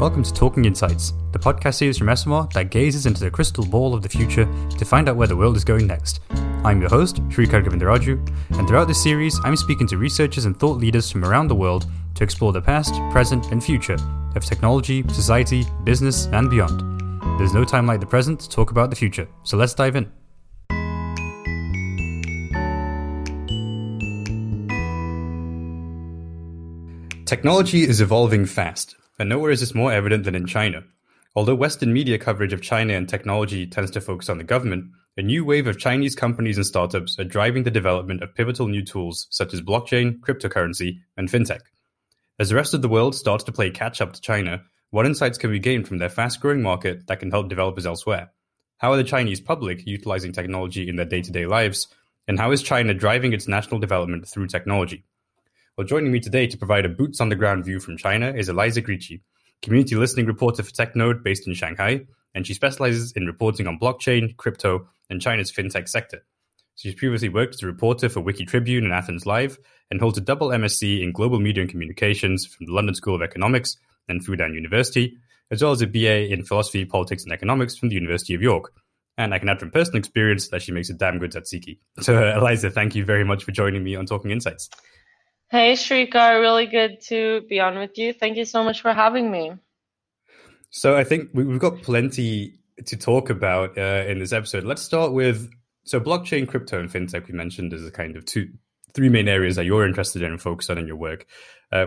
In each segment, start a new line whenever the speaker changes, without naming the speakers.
Welcome to Talking Insights, the podcast series from Esmore that gazes into the crystal ball of the future to find out where the world is going next. I'm your host, Shrikar Govindaraju, and throughout this series, I'm speaking to researchers and thought leaders from around the world to explore the past, present, and future of technology, society, business, and beyond. There's no time like the present to talk about the future, so let's dive in. Technology is evolving fast, and nowhere is this more evident than in China. Although Western media coverage of China and technology tends to focus on the government, a new wave of Chinese companies and startups are driving the development of pivotal new tools such as blockchain, cryptocurrency, and fintech. As the rest of the world starts to play catch up to China, what insights can we gain from their fast growing market that can help developers elsewhere? How are the Chinese public utilizing technology in their day to day lives? And how is China driving its national development through technology? Well, joining me today to provide a boots on the ground view from China is Eliza Gkritsi, community listening reporter for TechNode based in Shanghai, and she specializes in reporting on blockchain, crypto, and China's fintech sector. She's previously worked as a reporter for Wiki Tribune and Athens Live, and holds a double MSc in Global Media and Communications from the London School of Economics and Fudan University, as well as a BA in Philosophy, Politics, and Economics from the University of York. And I can add from personal experience that she makes a damn good tzatziki. So, uh, Eliza, thank you very much for joining me on Talking Insights.
Hey, Shrika, really good to be on with you. Thank you so much for having me.
So, I think we've got plenty to talk about uh, in this episode. Let's start with so blockchain, crypto, and fintech. We mentioned as a kind of two, three main areas that you're interested in and focus on in your work. Uh,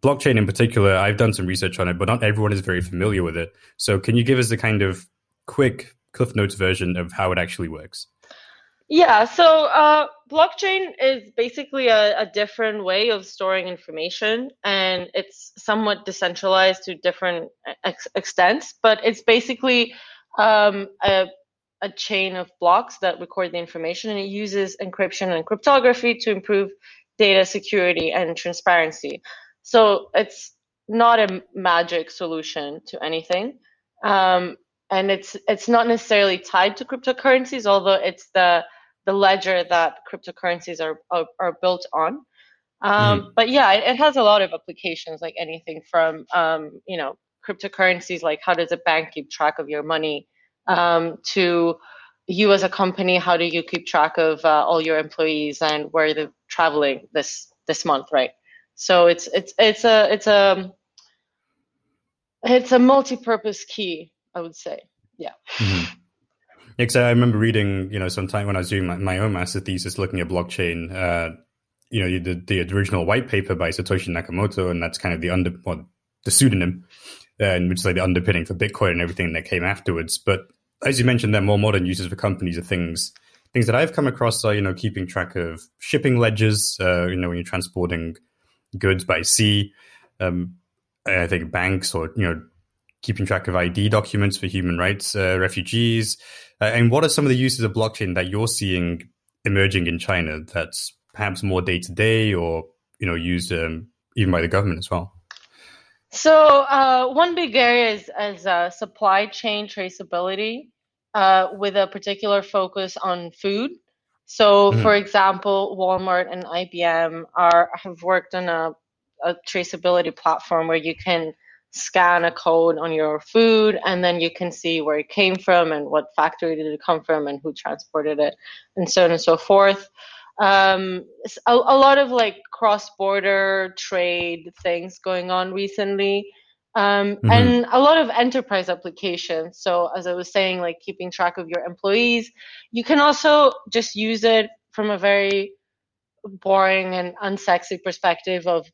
blockchain, in particular, I've done some research on it, but not everyone is very familiar with it. So, can you give us a kind of quick Cliff Notes version of how it actually works?
Yeah, so uh, blockchain is basically a, a, different way of storing information, and it's somewhat decentralized to different ex- extents, but it's basically um, a, a chain of blocks that record the information, and it uses encryption and cryptography to improve data security and transparency. So it's not a magic solution to anything. Um, and it's it's not necessarily tied to cryptocurrencies, although it's the the ledger that cryptocurrencies are are, are built on. Um, mm. But yeah, it, it, has a lot of applications, like anything from um, you know cryptocurrencies, like how does a bank keep track of your money, um, to you as a company, how do you keep track of uh, all your employees and where they're traveling this this month, right? So it's it's it's a it's a it's a multi-purpose key, I would say. Yeah. Mm-hmm.
Yeah, I remember reading, you know, sometime when I was doing my, my own master thesis looking at blockchain, uh, you know, the, the original white paper by Satoshi Nakamoto, and that's kind of the under, well, the pseudonym, uh, and which is like the underpinning for Bitcoin and everything that came afterwards. But as you mentioned, there are more modern uses for companies of things. Things that I've come across are, you know, keeping track of shipping ledgers, uh, you know, when you're transporting goods by sea. Um, I think banks or, you know, keeping track of ID documents for human rights uh, refugees. Uh, and what are some of the uses of blockchain that you're seeing emerging in China that's perhaps more day to day or you know used um, even by the government as well?
So uh, one big area is as uh, supply chain traceability, uh, with a particular focus on food. So, mm-hmm. for example, Walmart and IBM are have worked on a, a traceability platform where you can scan a code on your food and then you can see where it came from and what factory did it come from and who transported it and so on and so forth. Um, a, a, lot of like cross-border trade things going on recently. Um, mm-hmm. and a lot of enterprise applications. So as i was saying like keeping track of your employees. You can also just use it from a very boring and unsexy perspective of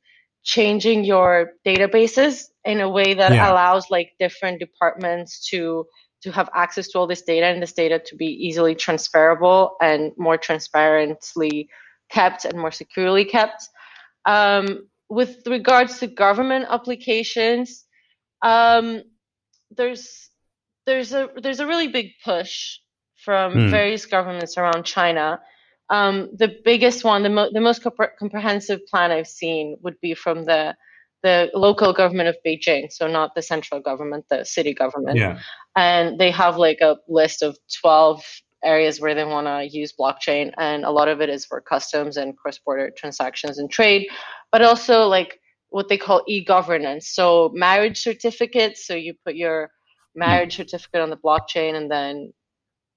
changing your databases in a way that yeah. allows like different departments to to have access to all this data and this data to be easily transferable and more transparently kept and more securely kept. Um, with regards to government applications, um, there's there's a there's a really big push from mm. various governments around China um, the biggest one, the, mo- the most comp- comprehensive plan I've seen would be from the the local government of Beijing, so not the central government, the city government.
Yeah.
And they have like a list of 12 areas where they want to use blockchain, and a lot of it is for customs and cross border transactions and trade, but also like what they call e-governance. So marriage certificates. So you put your marriage mm-hmm. certificate on the blockchain, and then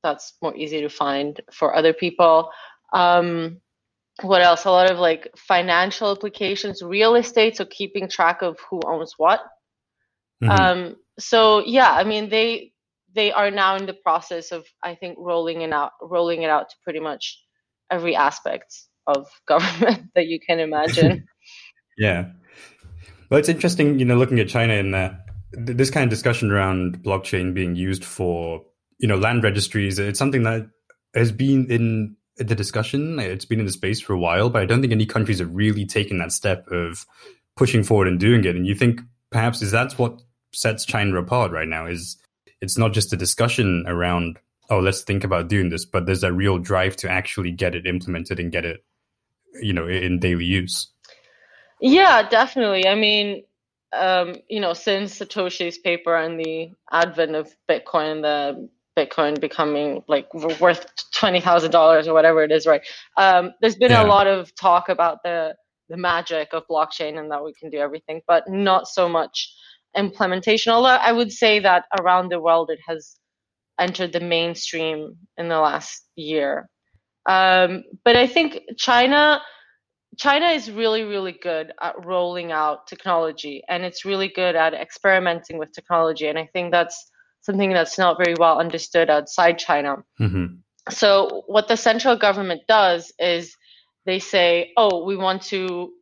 that's more easy to find for other people. Um, what else? A lot of like financial applications, real estate. So keeping track of who owns what. Mm-hmm. Um, so yeah, I mean they they are now in the process of I think rolling it out rolling it out to pretty much every aspect of government that you can imagine.
yeah. Well, it's interesting, you know, looking at China in that this kind of discussion around blockchain being used for, you know, land registries. It's something that has been in the discussion. It's been in the space for a while, but I don't think any countries have really taken that step of pushing forward and doing it. And you think perhaps is that's what sets China apart right now? Is it's not just a discussion around oh let's think about doing this, but there's a real drive to actually get it implemented and get it, you know, in daily use.
Yeah, definitely. I mean, um, you know, since Satoshi's paper and the advent of Bitcoin, the Bitcoin becoming like worth twenty thousand dollars or whatever it is, right? Um, there's been yeah. a lot of talk about the the magic of blockchain and that we can do everything, but not so much implementation. Although I would say that around the world it has entered the mainstream in the last year. Um, but I think China China is really, really good at rolling out technology and it's really good at experimenting with technology. And I think that's something that's not very well understood outside China. Mm-hmm. So, what the central government does is they say, oh, we want to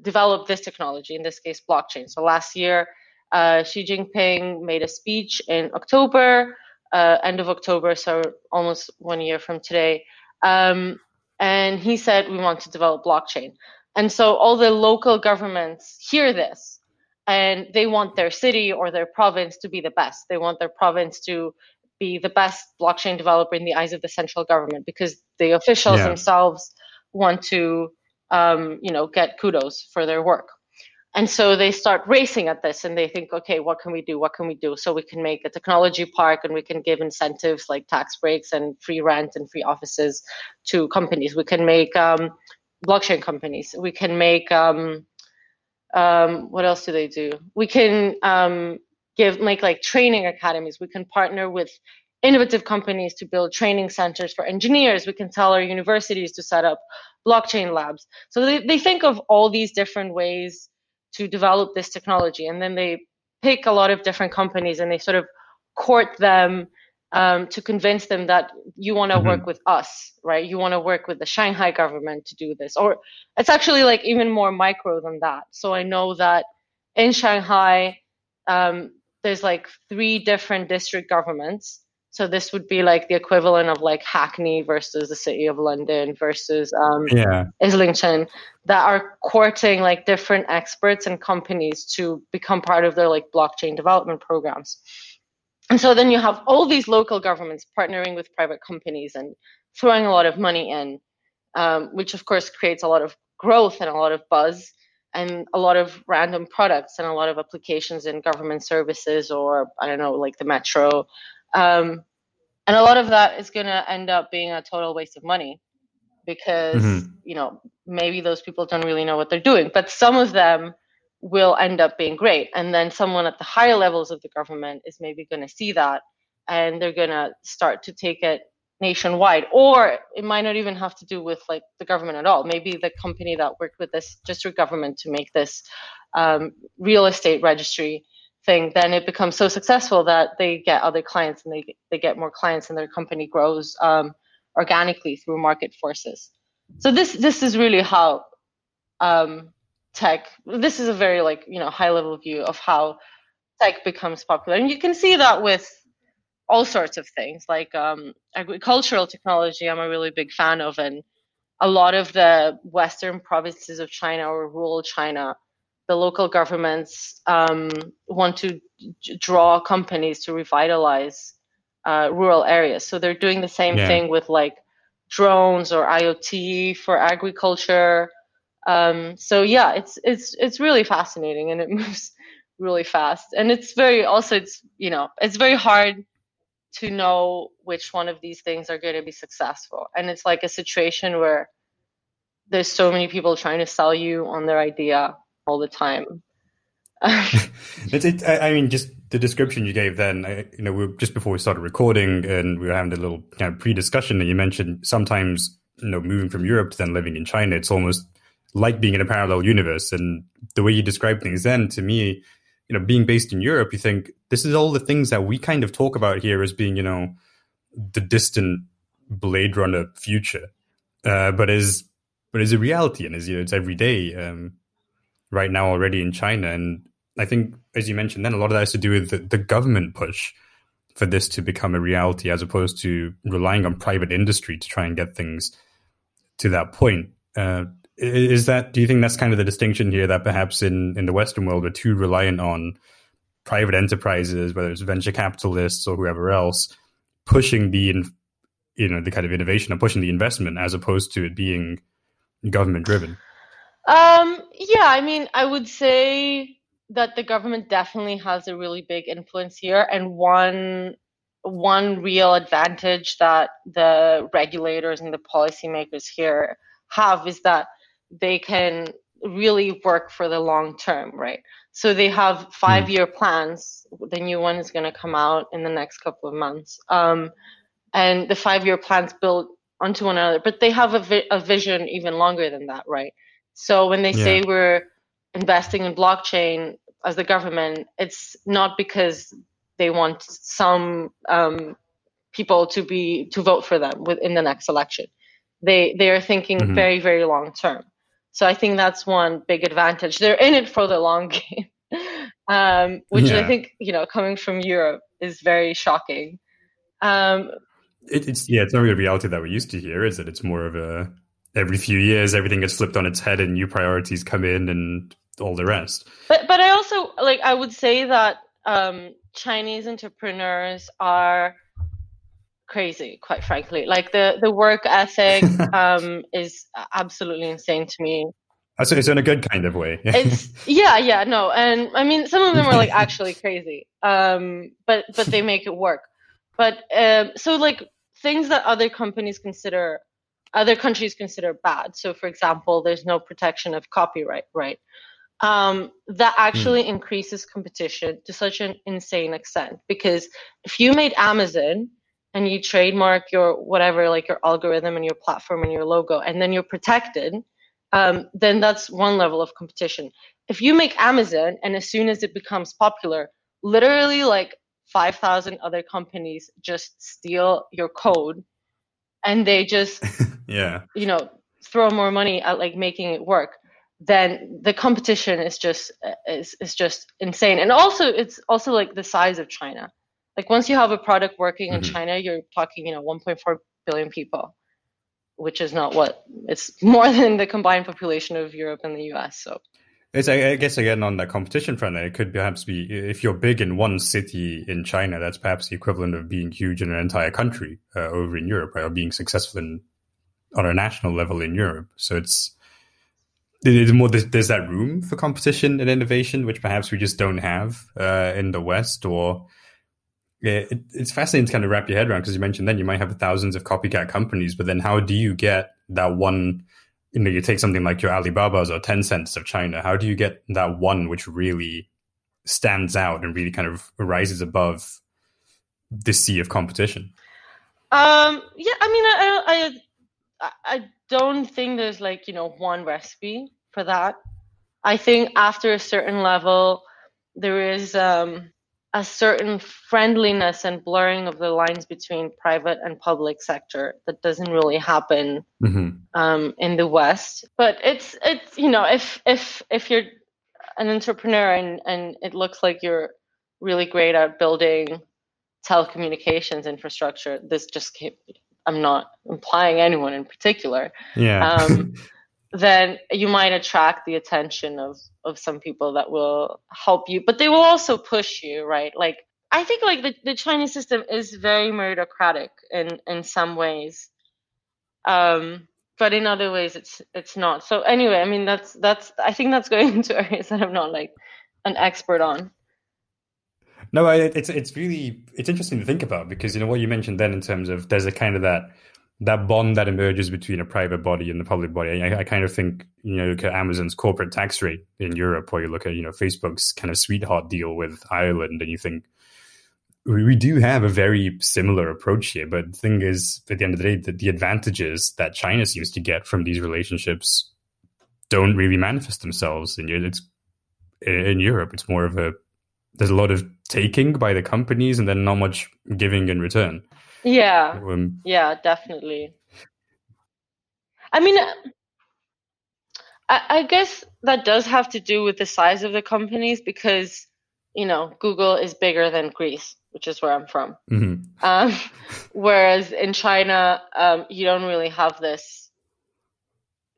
develop this technology, in this case, blockchain. So, last year, uh, Xi Jinping made a speech in October, uh, end of October, so almost one year from today. Um, and he said we want to develop blockchain and so all the local governments hear this and they want their city or their province to be the best they want their province to be the best blockchain developer in the eyes of the central government because the officials yeah. themselves want to um, you know get kudos for their work and so they start racing at this and they think, okay, what can we do? What can we do? So we can make a technology park and we can give incentives like tax breaks and free rent and free offices to companies. We can make um, blockchain companies. We can make, um, um, what else do they do? We can um, give, make like training academies. We can partner with innovative companies to build training centers for engineers. We can tell our universities to set up blockchain labs. So they, they think of all these different ways to develop this technology. And then they pick a lot of different companies and they sort of court them um, to convince them that you want to mm-hmm. work with us, right? You want to work with the Shanghai government to do this. Or it's actually like even more micro than that. So I know that in Shanghai, um, there's like three different district governments so this would be like the equivalent of like Hackney versus the City of London versus um, yeah. Islington that are courting like different experts and companies to become part of their like blockchain development programs. And so then you have all these local governments partnering with private companies and throwing a lot of money in, um, which of course creates a lot of growth and a lot of buzz and a lot of random products and a lot of applications in government services or I don't know, like the metro um, and a lot of that is going to end up being a total waste of money because, mm-hmm. you know, maybe those people don't really know what they're doing, but some of them will end up being great. And then someone at the higher levels of the government is maybe going to see that and they're going to start to take it nationwide or it might not even have to do with like the government at all maybe the company that worked with this district government to make this um, real estate registry thing, then it becomes so successful that they get other clients and they they get more clients and their company grows um, organically through market forces. So this this is really how um, tech. This is a very like you know high level view of how tech becomes popular, and you can see that with all sorts of things like um, agricultural technology. I'm a really big fan of, and a lot of the western provinces of China or rural China the local governments um, want to draw companies to revitalize uh, rural areas. So they're doing the same yeah. thing with like drones or IoT for agriculture. Um, so yeah, it's it's it's really fascinating and it moves really fast. And it's very also it's you know it's very hard to know which one of these things are going to be successful. And it's like a situation where there's so many people trying to sell you on their idea all the time.
it's, it, I mean, just the description you gave then, I, you know, we were, just before we started recording and we were having a little kind of pre-discussion and you mentioned sometimes, you know, moving from Europe to then living in China, it's almost like being in a parallel universe. And the way you describe things then to me, you know, being based in Europe, you think this is all the things that we kind of talk about here as being, you know, the distant Blade Runner future, uh, but is but is a reality and is you know, it's every day um, right now already in China. And I think, as you mentioned, then a lot of that has to do with the, the government push for this to become a reality, as opposed to relying on private industry to try and get things to that point. Uh, is that do you think that's kind of the distinction here that perhaps in in the western world we're too reliant on private enterprises whether it's venture capitalists or whoever else pushing the you know the kind of innovation and pushing the investment as opposed to it being government driven
um yeah i mean i would say that the government definitely has a really big influence here and one one real advantage that the regulators and the policymakers here have is that they can really work for the long term, right? So they have five year mm. plans. The new one is going to come out in the next couple of months. Um, and the five year plans build onto one another, but they have a, vi- a vision even longer than that, right? So when they yeah. say we're investing in blockchain as the government, it's not because they want some um, people to be to vote for them within the next election. They they are thinking mm-hmm. very very long term. So I think that's one big advantage. They're in it for the long game, um, which yeah. I think you know coming from Europe is very shocking. Um,
it, it's yeah, it's not really a reality that we're used to here, is it? It's more of a every few years everything gets flipped on its head and new priorities come in and all the rest.
But but I also like I would say that um, Chinese entrepreneurs are crazy, quite frankly. Like the the work ethic um, is absolutely insane to me.
So it's in a good kind of way.
it's yeah, yeah, no, and I mean some of them are like actually crazy, um, but but they make it work. But um, so like things that other companies consider, other countries consider bad. So for example, there's no protection of copyright, right? Um, that actually mm. increases competition to such an insane extent because if you made Amazon and you trademark your whatever, like your algorithm and your platform and your logo, and then you're protected, um, then that's one level of competition. If you make Amazon and as soon as it becomes popular, literally like 5,000 other companies just steal your code and they just,
yeah,
you know, throw more money at like making it work then the competition is just is, is just insane. And also it's also like the size of china like once you have a product working mm-hmm. in China, you're talking, you know, 1.4 billion people, which is not what it's more than the combined population of Europe and the US. So
it's, I guess again on the competition front, it could perhaps be if you're big in one city in China, that's perhaps the equivalent of being huge in an entire country uh, over in Europe, right? Or being successful in, on a national level in Europe. So it's there's more there's, that room for competition and innovation, which perhaps we just don't have uh, in the West, or yeah, it, it's fascinating to kind of wrap your head around because you mentioned then you might have thousands of copycat companies, but then how do you get that one? You know, you take something like your Alibabas or Tencents of China. How do you get that one which really stands out and really kind of rises above the sea of competition?
Um, yeah, I mean, I, I, I don't think there's like you know one recipe for that. I think after a certain level, there is um, a certain friendliness and blurring of the lines between private and public sector that doesn't really happen mm-hmm. um, in the West. But it's it's you know if if if you're an entrepreneur and and it looks like you're really great at building telecommunications infrastructure, this just came, I'm not implying anyone in particular.
Yeah. Um,
then you might attract the attention of of some people that will help you but they will also push you right? Like i think like the, the chinese system is very meritocratic in in some ways. Um but in other ways it's it's not. So anyway i mean that's that's i think that's going into areas that i'm not like an expert on.
No it's it's really it's interesting to think about because you know what you mentioned then in terms of there's a kind of that that bond that emerges between a private body and the public body. I, I, kind of think, you know, look at Amazon's corporate tax rate in Europe, or you look at, you know, Facebook's kind of sweetheart deal with Ireland, and you think we, we do have a very similar approach here. But the thing is, at the end of the day, the, the advantages that China seems to get from these relationships don't really manifest themselves in it's in Europe. It's more of a there's a lot of taking by the companies and then not much giving in return.
Yeah. Um, yeah, definitely. I mean, I, I guess that does have to do with the size of the companies because, you know, Google is bigger than Greece, which is where I'm from. Mm-hmm. Um, whereas in China, um, you don't really have this,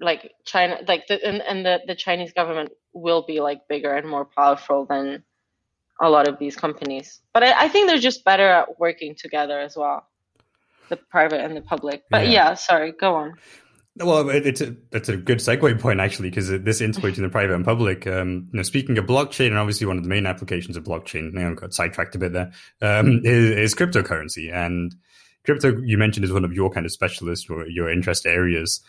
like China, like the, and, and the, the Chinese government will be like bigger and more powerful than a lot of these companies. But I, I think they're just better at working together as well the private and the public. But yeah, yeah sorry, go on.
Well, it's a it's a good segue point actually because this integrates in the private and public. Um, you know, speaking of blockchain, and obviously one of the main applications of blockchain, you know, got sidetracked a bit there, um, is, is, cryptocurrency. And crypto, you mentioned, is one of your kind of specialist or your interest areas.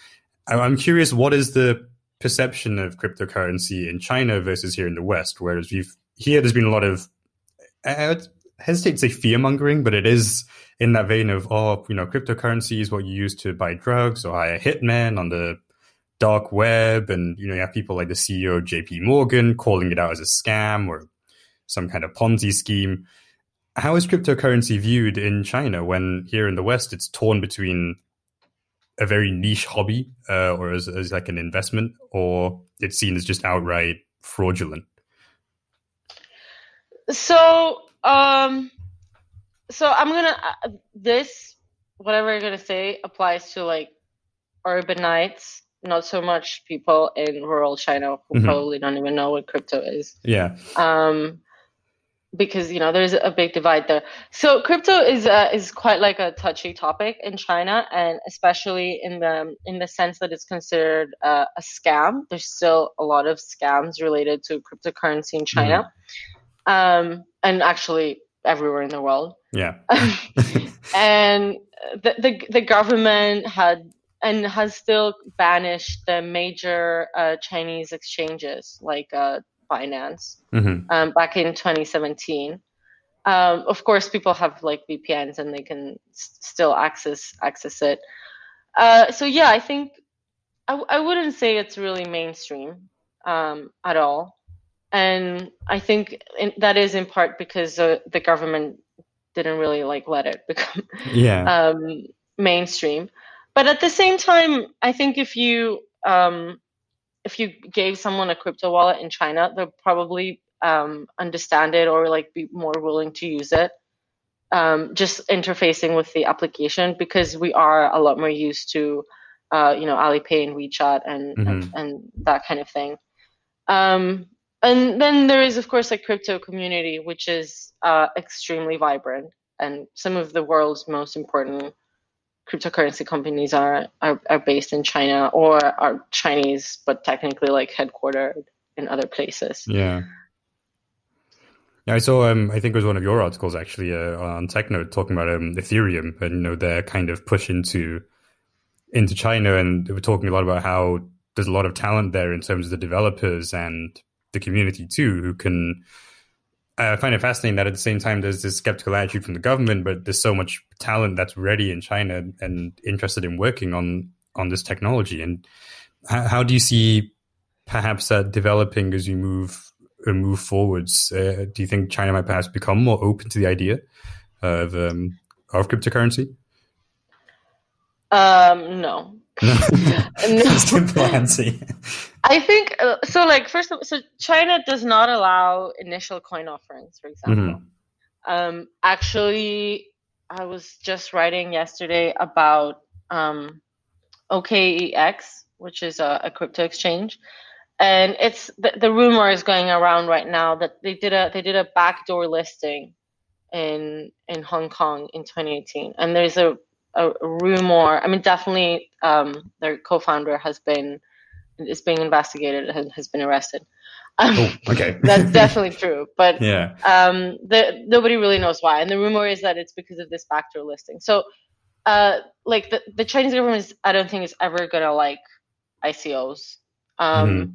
I'm curious, what is the perception of cryptocurrency in China versus here in the West? Whereas we've here, there's been a lot of I hesitate to say fear mongering, but it is in that vein of, oh, you know, cryptocurrency is what you use to buy drugs or hire hitmen on the dark web. And, you know, you have people like the CEO of JP Morgan calling it out as a scam or some kind of Ponzi scheme. How is cryptocurrency viewed in China when here in the West it's torn between a very niche hobby uh, or as, as like an investment or it's seen as just outright fraudulent?
So, um, so I'm gonna uh, this whatever I'm gonna say applies to like urbanites, not so much people in rural China who mm-hmm. probably don't even know what crypto is.
Yeah.
Um, because you know there's a big divide there. So crypto is uh, is quite like a touchy topic in China, and especially in the in the sense that it's considered uh, a scam. There's still a lot of scams related to cryptocurrency in China, mm-hmm. Um, and actually everywhere in the world.
Yeah.
and the, the, the government had and has still banished the major uh, Chinese exchanges like uh, Binance mm-hmm. um, back in 2017. Um, of course, people have like VPNs and they can s- still access access it. Uh, so yeah, I think I, I wouldn't say it's really mainstream um, at all, and I think in, that is in part because uh, the government didn't really like let it become
yeah.
um, mainstream. But at the same time, I think if you um, if you gave someone a crypto wallet in China, they'll probably um, understand it or like be more willing to use it. Um, just interfacing with the application because we are a lot more used to, uh, you know, Alipay and WeChat and, mm-hmm. and, and that kind of thing. Um, and then there is, of course, a crypto community, which is uh, extremely vibrant, and some of the world's most important cryptocurrency companies are, are, are based in China or are Chinese, but technically like headquartered in other places.
Yeah. Yeah, I saw. Um, I think it was one of your articles actually uh, on TechNode talking about um, Ethereum and you know their kind of push into into China, and they were talking a lot about how there's a lot of talent there in terms of the developers and the community too, who can. I find it fascinating that at the same time there's this skeptical attitude from the government, but there's so much talent that's ready in China and interested in working on on this technology. And how, how do you see perhaps that developing as you move uh, move forwards? Uh, do you think China might perhaps become more open to the idea of um, of cryptocurrency?
Um, no,
Simple answer.
I think uh, so. Like first, of, so China does not allow initial coin offerings, for example. Mm-hmm. Um, actually, I was just writing yesterday about um, OKEX, which is a, a crypto exchange, and it's the, the rumor is going around right now that they did a they did a backdoor listing in in Hong Kong in 2018, and there's a a, rumor. I mean, definitely, um, their co-founder has been is being investigated and has been arrested.
oh, okay.
that's definitely true, but
yeah,
um, the, nobody really knows why. And the rumor is that it's because of this backdoor listing. So, uh, like the, the Chinese government is, I don't think is ever gonna like ICOs. Um, mm-hmm.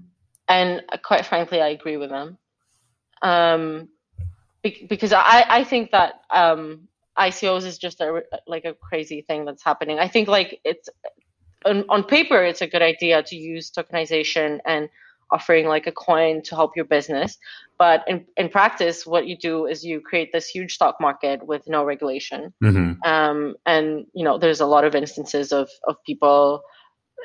and quite frankly, I agree with them. Um, be- because I, I think that um, ICOs is just a, like a crazy thing that's happening. I think like it's on, on paper, it's a good idea to use tokenization and offering like a coin to help your business. But in, in practice, what you do is you create this huge stock market with no regulation. Mm-hmm. Um, and, you know, there's a lot of instances of, of people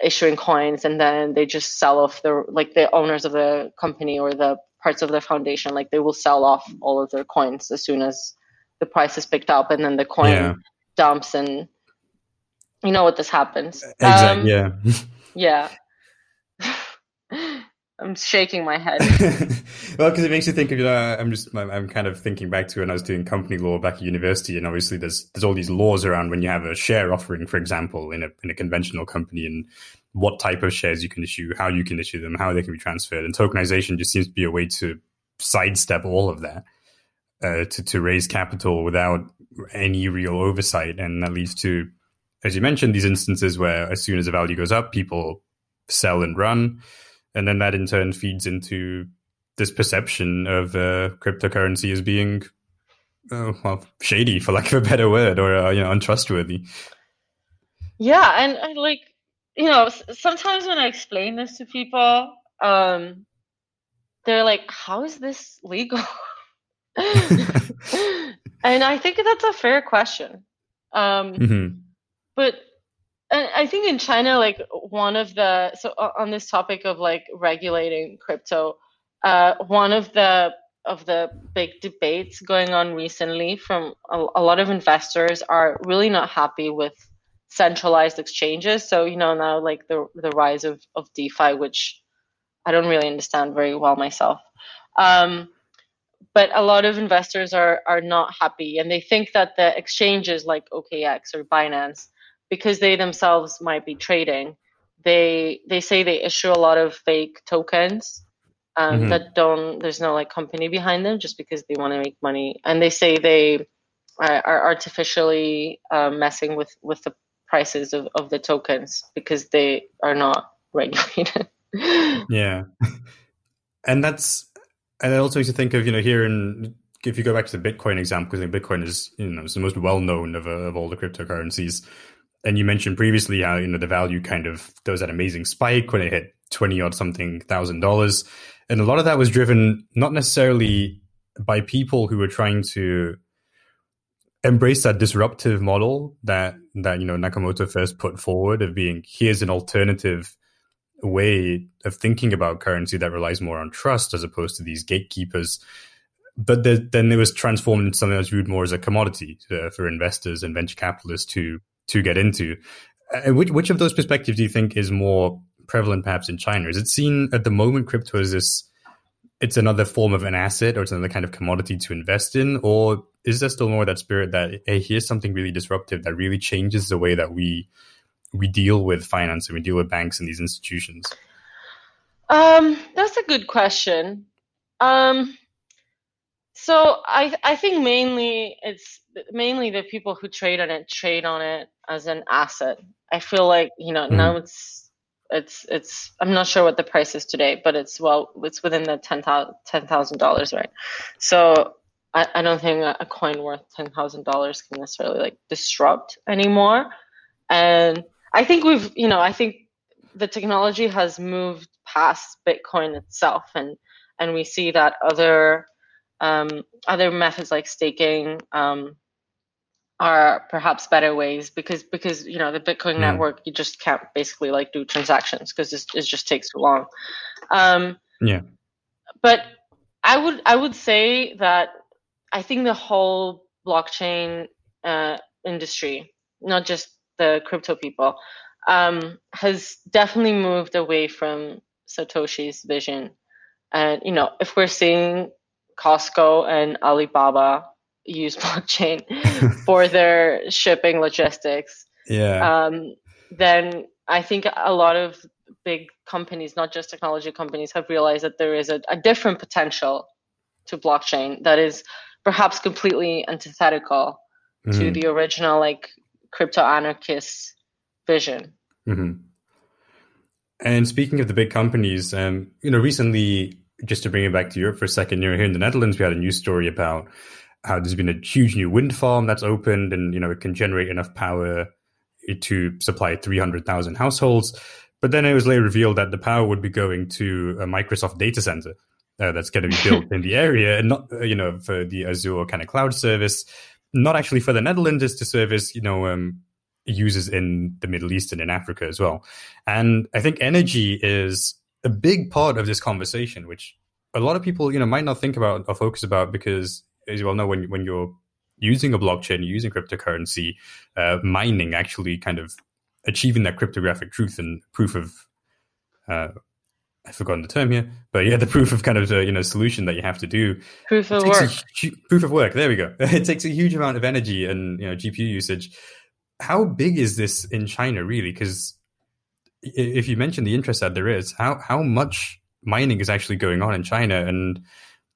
issuing coins and then they just sell off the, like the owners of the company or the parts of the foundation, like they will sell off all of their coins as soon as the price is picked up and then the coin yeah. dumps and you know what this happens.
Exactly. Um,
yeah. yeah. I'm shaking my head.
well, because it makes you think of, you know, I'm just, I'm kind of thinking back to when I was doing company law back at university, and obviously there's there's all these laws around when you have a share offering, for example, in a in a conventional company, and what type of shares you can issue, how you can issue them, how they can be transferred, and tokenization just seems to be a way to sidestep all of that, uh, to to raise capital without any real oversight, and that leads to, as you mentioned, these instances where as soon as the value goes up, people sell and run and then that in turn feeds into this perception of uh, cryptocurrency as being uh, well shady, for lack of a better word, or uh, you know untrustworthy.
Yeah, and, and like you know, sometimes when I explain this to people, um, they're like, "How is this legal?" and I think that's a fair question. Um, mm-hmm. But and I think in China, like one of the so on this topic of like regulating crypto, uh, one of the of the big debates going on recently from a, a, lot of investors are really not happy with centralized exchanges. So you know now like the the rise of of DeFi, which I don't really understand very well myself. Um, but a lot of investors are are not happy, and they think that the exchanges like OKEx or Binance because they themselves might be trading, they they say they issue a lot of fake tokens um, mm-hmm. that don't. There's no like company behind them, just because they want to make money, and they say they are, are artificially uh, messing with with the prices of, of the tokens because they are not regulated.
yeah, and that's and it also makes you think of you know here in if you go back to the Bitcoin example, because Bitcoin is you know it's the most well known of, uh, of all the cryptocurrencies. And you mentioned previously how you know the value kind of there was that amazing spike when it hit twenty odd something thousand dollars, and a lot of that was driven not necessarily by people who were trying to embrace that disruptive model that that you know Nakamoto first put forward of being here's an alternative way of thinking about currency that relies more on trust as opposed to these gatekeepers. But the, then it was transformed into something that's viewed more as a commodity uh, for investors and venture capitalists to to get into. Uh, which which of those perspectives do you think is more prevalent, perhaps in China? Is it seen at the moment crypto as this? It's another form of an asset, or it's another kind of commodity to invest in, or is there still more that spirit that hey, here's something really disruptive that really changes the way that we we deal with finance and we deal with banks and these institutions?
Um, that's a good question. Um, so I I think mainly it's mainly the people who trade on it trade on it as an asset. I feel like you know mm-hmm. now it's it's it's I'm not sure what the price is today, but it's well it's within the ten thousand dollars, right? So I, I don't think a coin worth ten thousand dollars can necessarily like disrupt anymore. And I think we've you know I think the technology has moved past Bitcoin itself, and and we see that other um, other methods like staking um, are perhaps better ways because because you know the Bitcoin mm. network you just can't basically like do transactions because it just takes too long. Um,
yeah,
but I would I would say that I think the whole blockchain uh, industry, not just the crypto people, um, has definitely moved away from Satoshi's vision. And you know, if we're seeing Costco and Alibaba use blockchain for their shipping logistics,
yeah,
um, then I think a lot of big companies, not just technology companies, have realized that there is a, a different potential to blockchain that is perhaps completely antithetical mm-hmm. to the original like crypto anarchist vision.
Mm-hmm. And speaking of the big companies, um, you know, recently, just to bring it back to Europe for a second, you know, here in the Netherlands, we had a news story about how there's been a huge new wind farm that's opened, and you know, it can generate enough power to supply 300,000 households. But then it was later revealed that the power would be going to a Microsoft data center uh, that's going to be built in the area, and not uh, you know for the Azure kind of cloud service, not actually for the Netherlands, is to service you know um, users in the Middle East and in Africa as well. And I think energy is a big part of this conversation, which a lot of people you know might not think about or focus about because, as you well know, when when you're using a blockchain, using cryptocurrency, uh, mining actually kind of achieving that cryptographic truth and proof of uh, I've forgotten the term here, but yeah, the proof of kind of the you know solution that you have to do.
Proof of work.
A, proof of work. There we go. it takes a huge amount of energy and you know GPU usage. How big is this in China really? Because if you mention the interest that there is, how how much mining is actually going on in China, and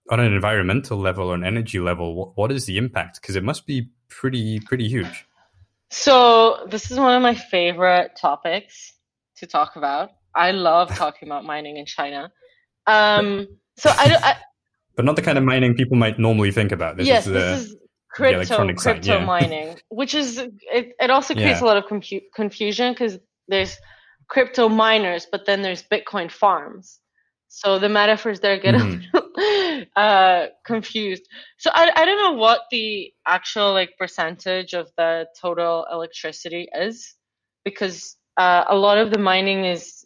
on an environmental level or an energy level, what, what is the impact? Because it must be pretty pretty huge.
So this is one of my favorite topics to talk about I love talking about mining in China. Um, so I, I,
but not the kind of mining people might normally think about.
This yes, is the, this is crypto crypto yeah. mining, which is it. It also creates yeah. a lot of compu- confusion because there's crypto miners, but then there's Bitcoin farms. So the metaphors there get mm-hmm. uh, confused. So I, I don't know what the actual like percentage of the total electricity is, because uh, a lot of the mining is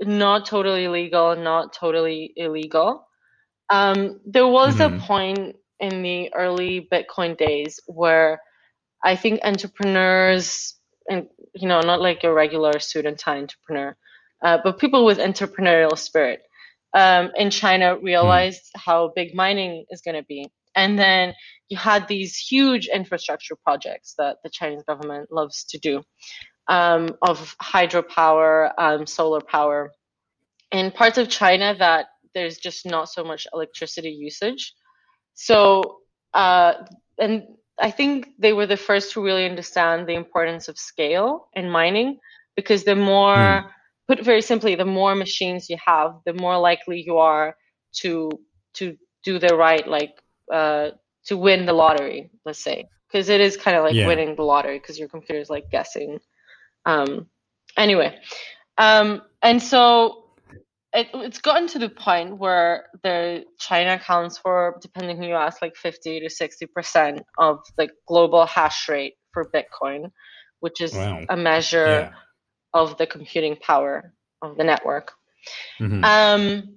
not totally legal, not totally illegal. Um, there was mm-hmm. a point in the early Bitcoin days where I think entrepreneurs, and you know, not like a regular student entrepreneur, uh, but people with entrepreneurial spirit um, in China realized mm. how big mining is going to be. And then you had these huge infrastructure projects that the Chinese government loves to do um, of hydropower, um, solar power. In parts of China that there's just not so much electricity usage. So, uh, and I think they were the first to really understand the importance of scale in mining because the more, mm. put very simply, the more machines you have, the more likely you are to to do the right, like uh, to win the lottery, let's say, because it is kind of like yeah. winning the lottery because your computer is like guessing um, anyway, um, and so it, it's gotten to the point where the China accounts for, depending who you ask, like 50 to 60 percent of the global hash rate for Bitcoin, which is wow. a measure yeah. of the computing power of the network. Mm-hmm. Um,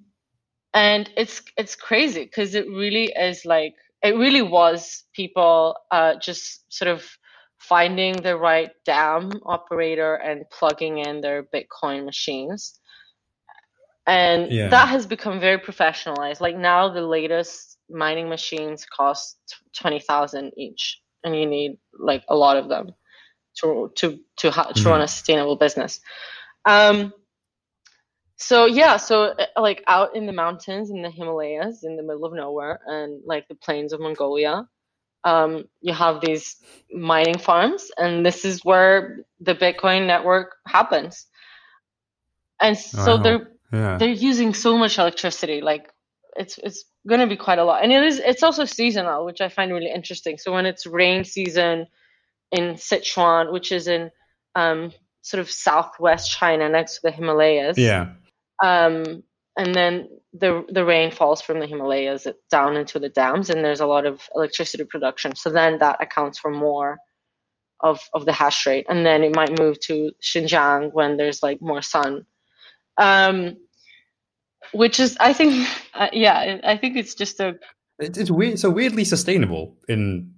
and it's it's crazy because it really is like it really was people uh, just sort of finding the right dam operator and plugging in their Bitcoin machines. And yeah. that has become very professionalized. Like now, the latest mining machines cost twenty thousand each, and you need like a lot of them to to to, ha- to mm-hmm. run a sustainable business. Um, so yeah, so uh, like out in the mountains in the Himalayas, in the middle of nowhere, and like the plains of Mongolia, um, you have these mining farms, and this is where the Bitcoin network happens. And so they're yeah. they're using so much electricity, like it's it's going to be quite a lot, and it is it's also seasonal, which I find really interesting. So when it's rain season in Sichuan, which is in um, sort of southwest China next to the Himalayas,
yeah.
Um, and then the the rain falls from the Himalayas down into the dams, and there's a lot of electricity production. So then that accounts for more of of the hash rate, and then it might move to Xinjiang when there's like more sun. Um, which is, I think, uh, yeah, I think it's just a.
It's, weird. So weirdly sustainable in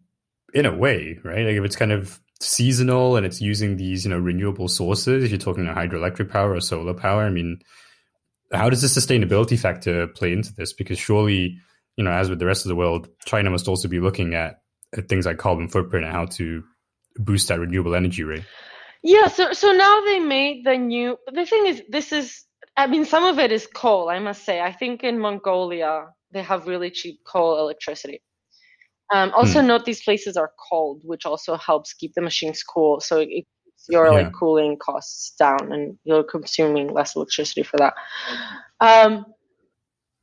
in a way, right? Like if it's kind of seasonal and it's using these, you know, renewable sources. If you're talking about hydroelectric power or solar power, I mean how does the sustainability factor play into this? Because surely, you know, as with the rest of the world, China must also be looking at, at things like carbon footprint and how to boost that renewable energy rate.
Yeah, so so now they made the new. The thing is, this is. I mean, some of it is coal. I must say. I think in Mongolia they have really cheap coal electricity. Um, also, hmm. note these places are cold, which also helps keep the machines cool. So it keeps your yeah. like cooling costs down, and you're consuming less electricity for that. Um,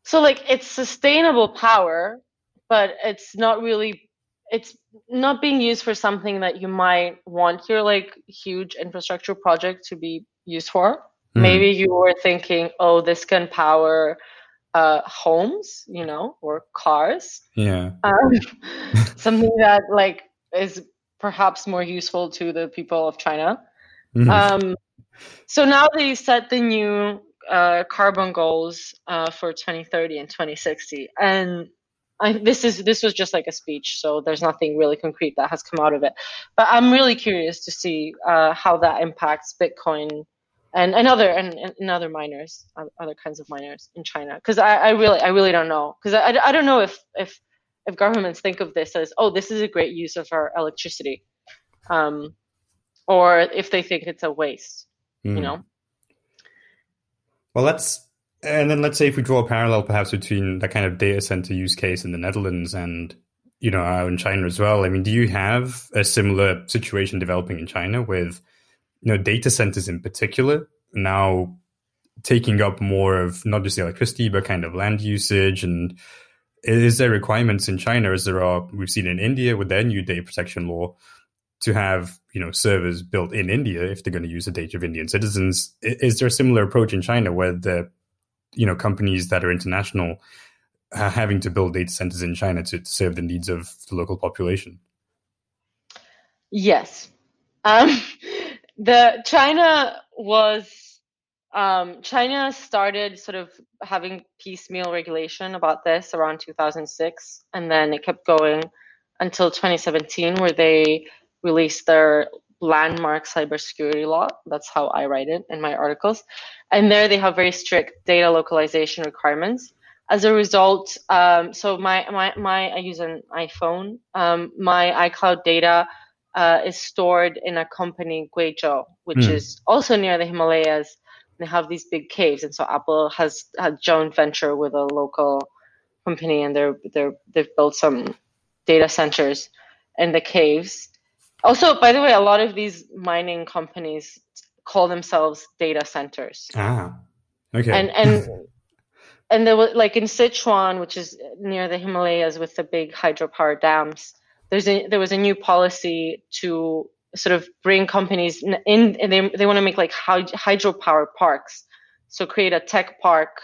so like it's sustainable power, but it's not really. It's not being used for something that you might want your like huge infrastructure project to be used for. Mm. Maybe you were thinking, oh, this can power uh, homes, you know, or cars.
Yeah.
Um, something that like is perhaps more useful to the people of China. Mm-hmm. Um, so now they set the new uh, carbon goals uh, for 2030 and 2060, and I, this is this was just like a speech, so there's nothing really concrete that has come out of it. But I'm really curious to see uh, how that impacts Bitcoin and, and other and, and other miners, other kinds of miners in China. Because I, I really I really don't know. Because I, I don't know if if if governments think of this as oh this is a great use of our electricity, um, or if they think it's a waste. Mm. You hmm. know.
Well, let's and then let's say if we draw a parallel perhaps between that kind of data center use case in the Netherlands and you know in China as well. I mean, do you have a similar situation developing in China with you know data centers in particular now taking up more of not just the electricity but kind of land usage and is there requirements in China as there are we've seen in India with their new data protection law to have you know servers built in India if they're going to use the data of Indian citizens? Is there a similar approach in China where the you know companies that are international are having to build data centers in China to, serve the needs of the local population?
Yes. Um, the China was um, China started sort of having piecemeal regulation about this around 2006, and then it kept going until 2017, where they released their landmark cybersecurity law. That's how I write it in my articles. And there they have very strict data localization requirements. As a result, um, so my, my, my, I use an iPhone. Um, my iCloud data uh, is stored in a company, Guizhou, which mm. is also near the Himalayas. They have these big caves, and so Apple has had joint venture with a local company, and they're they're they've built some data centers in the caves. Also, by the way, a lot of these mining companies call themselves data centers.
Ah, okay.
And and and there was like in Sichuan, which is near the Himalayas, with the big hydropower dams there's a, there was a new policy to sort of bring companies in, and they, they want to make like hydropower parks. So create a tech park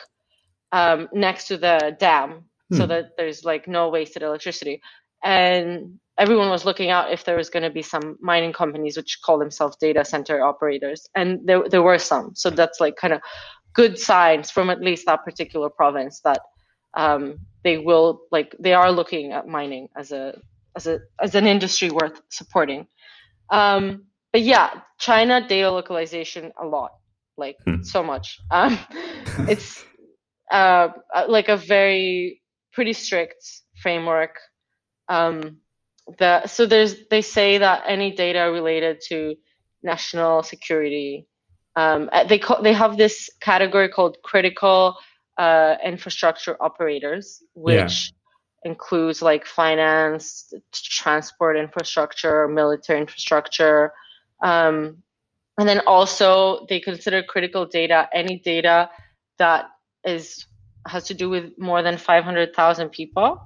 um, next to the dam hmm. so that there's like no wasted electricity. And everyone was looking out if there was going to be some mining companies which call themselves data center operators. And there, there were some. So that's like kind of good signs from at least that particular province that um, they will like they are looking at mining as a as a as an industry worth supporting. Um, but yeah, China data localization a lot, like hmm. so much. Um, it's uh, uh, like a very pretty strict framework. Um, the so there's they say that any data related to national security, um, uh, they call, they have this category called critical uh, infrastructure operators, which includes like finance, transport infrastructure, military infrastructure. Um, and then also they consider critical data any data that is has to do with more than 500,000 people.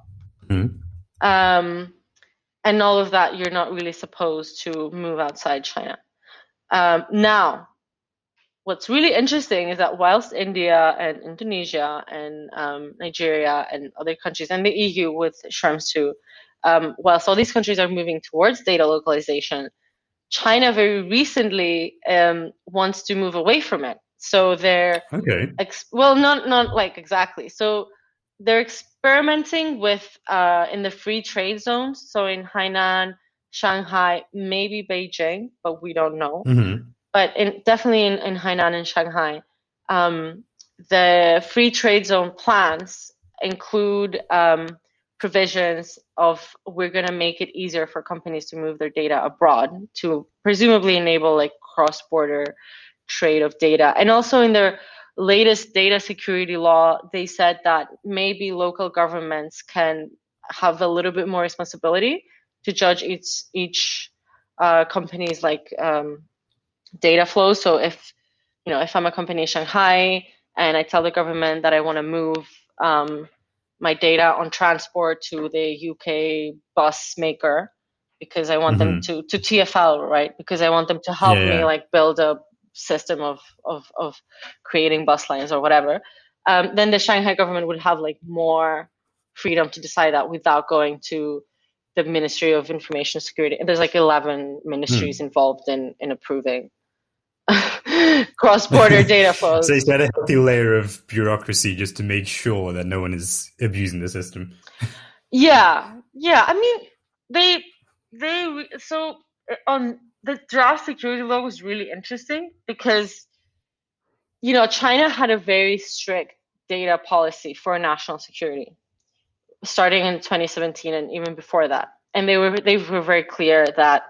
Mm-hmm. Um, and all of that, you're not really supposed to move outside China. Um, now, what's really interesting is that whilst India and Indonesia and um, Nigeria and other countries and the EU with Schrems II, um, whilst all these countries are moving towards data localization, China very recently um, wants to move away from it. So they're
okay.
Ex- well, not not like exactly. So they're experimenting with uh, in the free trade zones. So in Hainan, Shanghai, maybe Beijing, but we don't know. Mm-hmm but in, definitely in, in Hainan and Shanghai, um, the free trade zone plans include um, provisions of we're going to make it easier for companies to move their data abroad to presumably enable like cross-border trade of data. And also in their latest data security law they said that maybe local governments can have a little bit more responsibility to judge each each uh, company's like um, data flow. So if you know if I'm a company in Shanghai and I tell the government that I want to move um, my data on transport to the UK bus maker because I want mm-hmm. them to to TFL right because I want them to help yeah, yeah. me like build a system of of of creating bus lines or whatever. Um, then the Shanghai government would have like more freedom to decide that without going to the Ministry of Information Security. There's like 11 ministries hmm. involved in in approving cross-border data flows.
So it's got a healthy layer of bureaucracy just to make sure that no one is abusing the system.
yeah, yeah. I mean, they they so uh, on the draft security law was really interesting because you know China had a very strict data policy for national security starting in 2017 and even before that and they were they were very clear that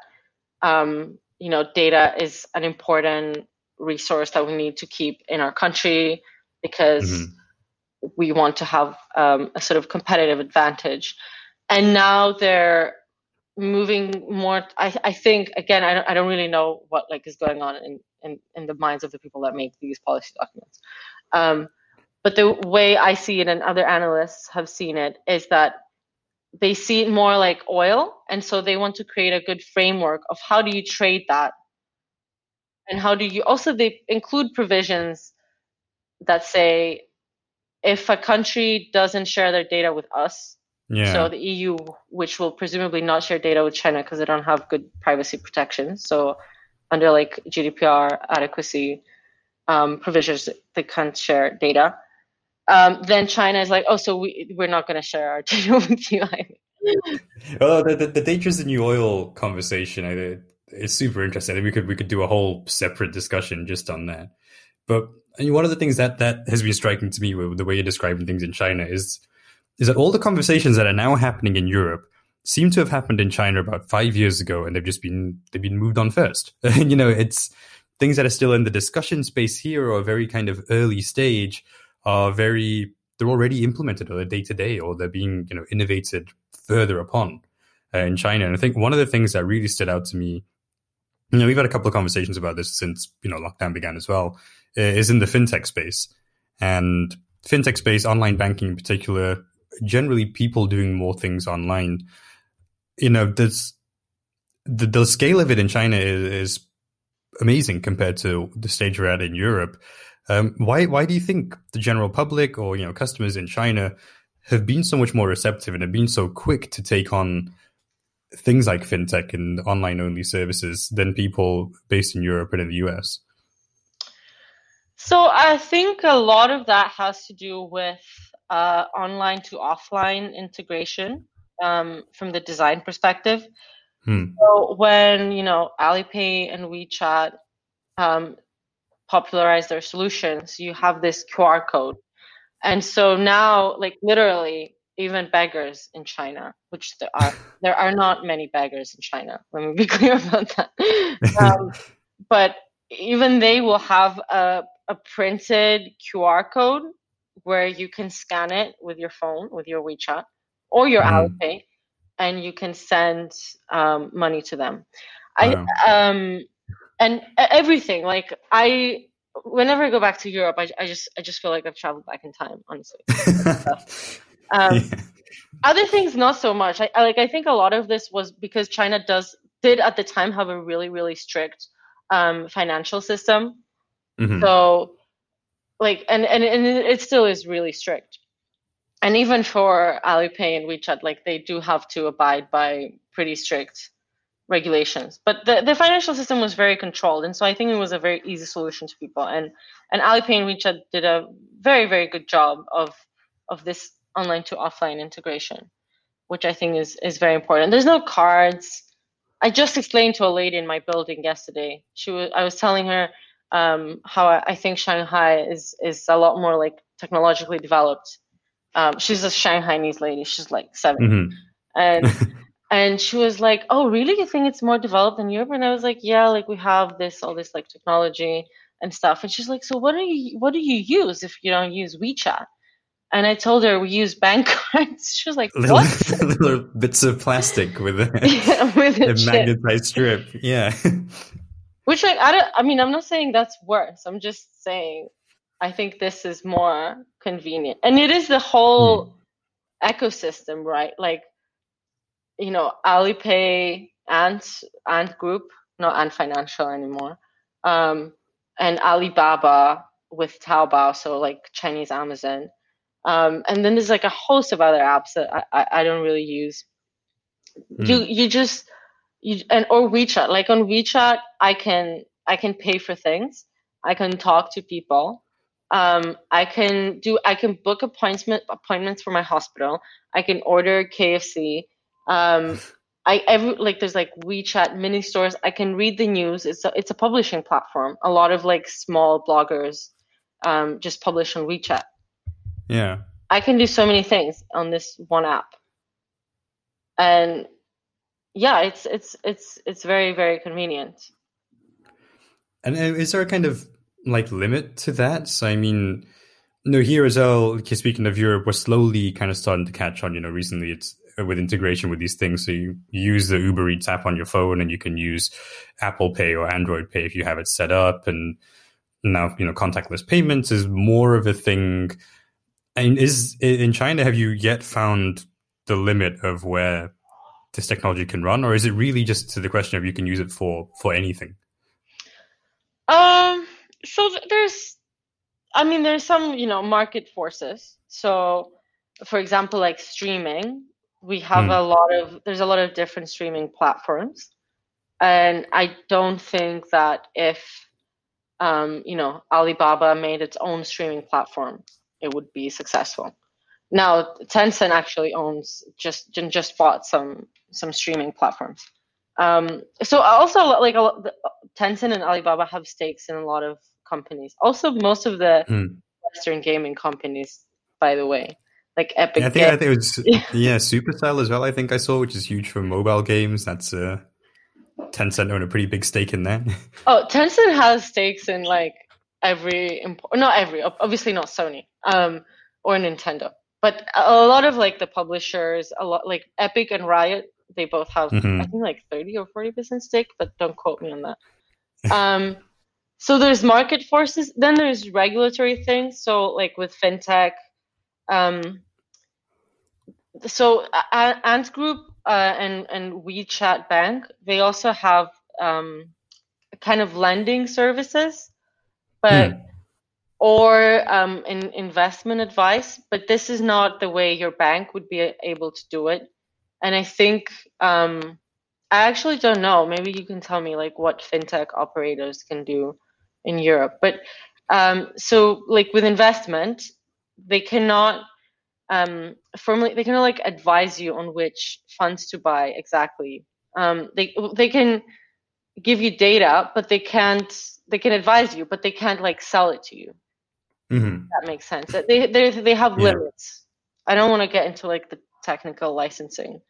um, you know data is an important resource that we need to keep in our country because mm-hmm. we want to have um, a sort of competitive advantage. And now they're moving more I, I think again I don't, I don't really know what like is going on in, in, in the minds of the people that make these policy documents. Um, but the way I see it and other analysts have seen it is that they see it more like oil. And so they want to create a good framework of how do you trade that and how do you also they include provisions that say if a country doesn't share their data with us yeah. so the eu which will presumably not share data with china because they don't have good privacy protection so under like gdpr adequacy um, provisions they can't share data um, then China is like, oh, so we we're not going to share our data with you.
Well, the, the, the dangers in new oil conversation I, is super interesting. we could we could do a whole separate discussion just on that. But one of the things that that has been striking to me with the way you're describing things in China is is that all the conversations that are now happening in Europe seem to have happened in China about five years ago, and they've just been they've been moved on first. you know, it's things that are still in the discussion space here or very kind of early stage are very they're already implemented a day to day or they're being you know innovated further upon uh, in China. And I think one of the things that really stood out to me, know, we've had a couple of conversations about this since you know lockdown began as well, uh, is in the fintech space and fintech space, online banking in particular. Generally, people doing more things online. You know, there's the, the scale of it in China is, is amazing compared to the stage we're at in Europe. Um, why why do you think the general public or you know customers in China have been so much more receptive and have been so quick to take on things like fintech and online only services than people based in Europe and in the US?
So I think a lot of that has to do with uh, online to offline integration um, from the design perspective. Hmm. So when you know Alipay and WeChat um, popularize their solutions, you have this QR code. And so now, like literally, even beggars in China, which there are, there are not many beggars in China. Let me be clear about that. Um, but even they will have a, a printed QR code where you can scan it with your phone, with your WeChat or your mm. Alipay, and you can send um, money to them. Wow. I um, and everything like i whenever i go back to europe i, I just i just feel like i've traveled back in time honestly um, yeah. other things not so much I, I, like i think a lot of this was because china does did at the time have a really really strict um, financial system mm-hmm. so like and, and and it still is really strict and even for alipay and wechat like they do have to abide by pretty strict regulations. But the, the financial system was very controlled, and so I think it was a very easy solution to people. And and Alipay and WeChat did a very very good job of of this online to offline integration, which I think is is very important. There's no cards. I just explained to a lady in my building yesterday. She was I was telling her um, how I, I, think Shanghai is is a lot more like technologically developed. Um, she's a Shanghainese lady. She's like 7 mm-hmm. and and she was like oh really you think it's more developed than europe and i was like yeah like we have this all this like technology and stuff and she's like so what do you what do you use if you don't use wechat And I told her we use bank cards. She was like,
little,
"What?"
little bits of plastic with a, yeah, with a, a magnetized strip. Yeah.
Which like I don't. I mean, I'm not saying that's worse. I'm just saying I think this is more convenient, and it is the whole hmm. ecosystem, right? Like, you know, Alipay, Ant, Ant Group, not Ant Financial anymore, um, and Alibaba with Taobao, so like Chinese Amazon. Um, and then there's like a host of other apps that I, I, I don't really use. Mm. You you just you and or WeChat. Like on WeChat, I can I can pay for things. I can talk to people. Um, I can do I can book appointment appointments for my hospital. I can order KFC. Um, I every like there's like WeChat mini stores. I can read the news. It's a, it's a publishing platform. A lot of like small bloggers um, just publish on WeChat.
Yeah.
I can do so many things on this one app. And yeah, it's it's it's it's very very convenient.
And is there a kind of like limit to that? So I mean, no, here as well. Speaking of Europe, we're slowly kind of starting to catch on. You know, recently it's uh, with integration with these things. So you use the Uber Eats app on your phone, and you can use Apple Pay or Android Pay if you have it set up. And now, you know, contactless payments is more of a thing. And is in China, have you yet found the limit of where this technology can run, or is it really just to the question of you can use it for for anything?
Um. So there's, I mean, there's some you know market forces. So, for example, like streaming, we have hmm. a lot of there's a lot of different streaming platforms, and I don't think that if um, you know Alibaba made its own streaming platform, it would be successful. Now Tencent actually owns just just bought some some streaming platforms. Um, so also like a, Tencent and Alibaba have stakes in a lot of companies. Also, most of the mm. Western gaming companies, by the way, like Epic.
Yeah, I think I think it was yeah Supercell as well. I think I saw, which is huge for mobile games. That's uh, Tencent own a pretty big stake in that.
Oh, Tencent has stakes in like every imp- not every obviously not Sony um or Nintendo, but a lot of like the publishers, a lot like Epic and Riot they both have mm-hmm. I think like 30 or 40 percent stake, but don't quote me on that. Um, so there's market forces, then there's regulatory things. So like with fintech, um, so Ant Group uh, and and WeChat Bank they also have um, kind of lending services, but. Hmm. Or um, in investment advice, but this is not the way your bank would be able to do it and I think um, I actually don't know. Maybe you can tell me like what fintech operators can do in Europe. But um, so like with investment, they cannot um, formally they cannot like advise you on which funds to buy exactly. Um, they they can give you data, but they can't. They can advise you, but they can't like sell it to you. Mm-hmm. That makes sense. They they they have yeah. limits. I don't want to get into like the technical licensing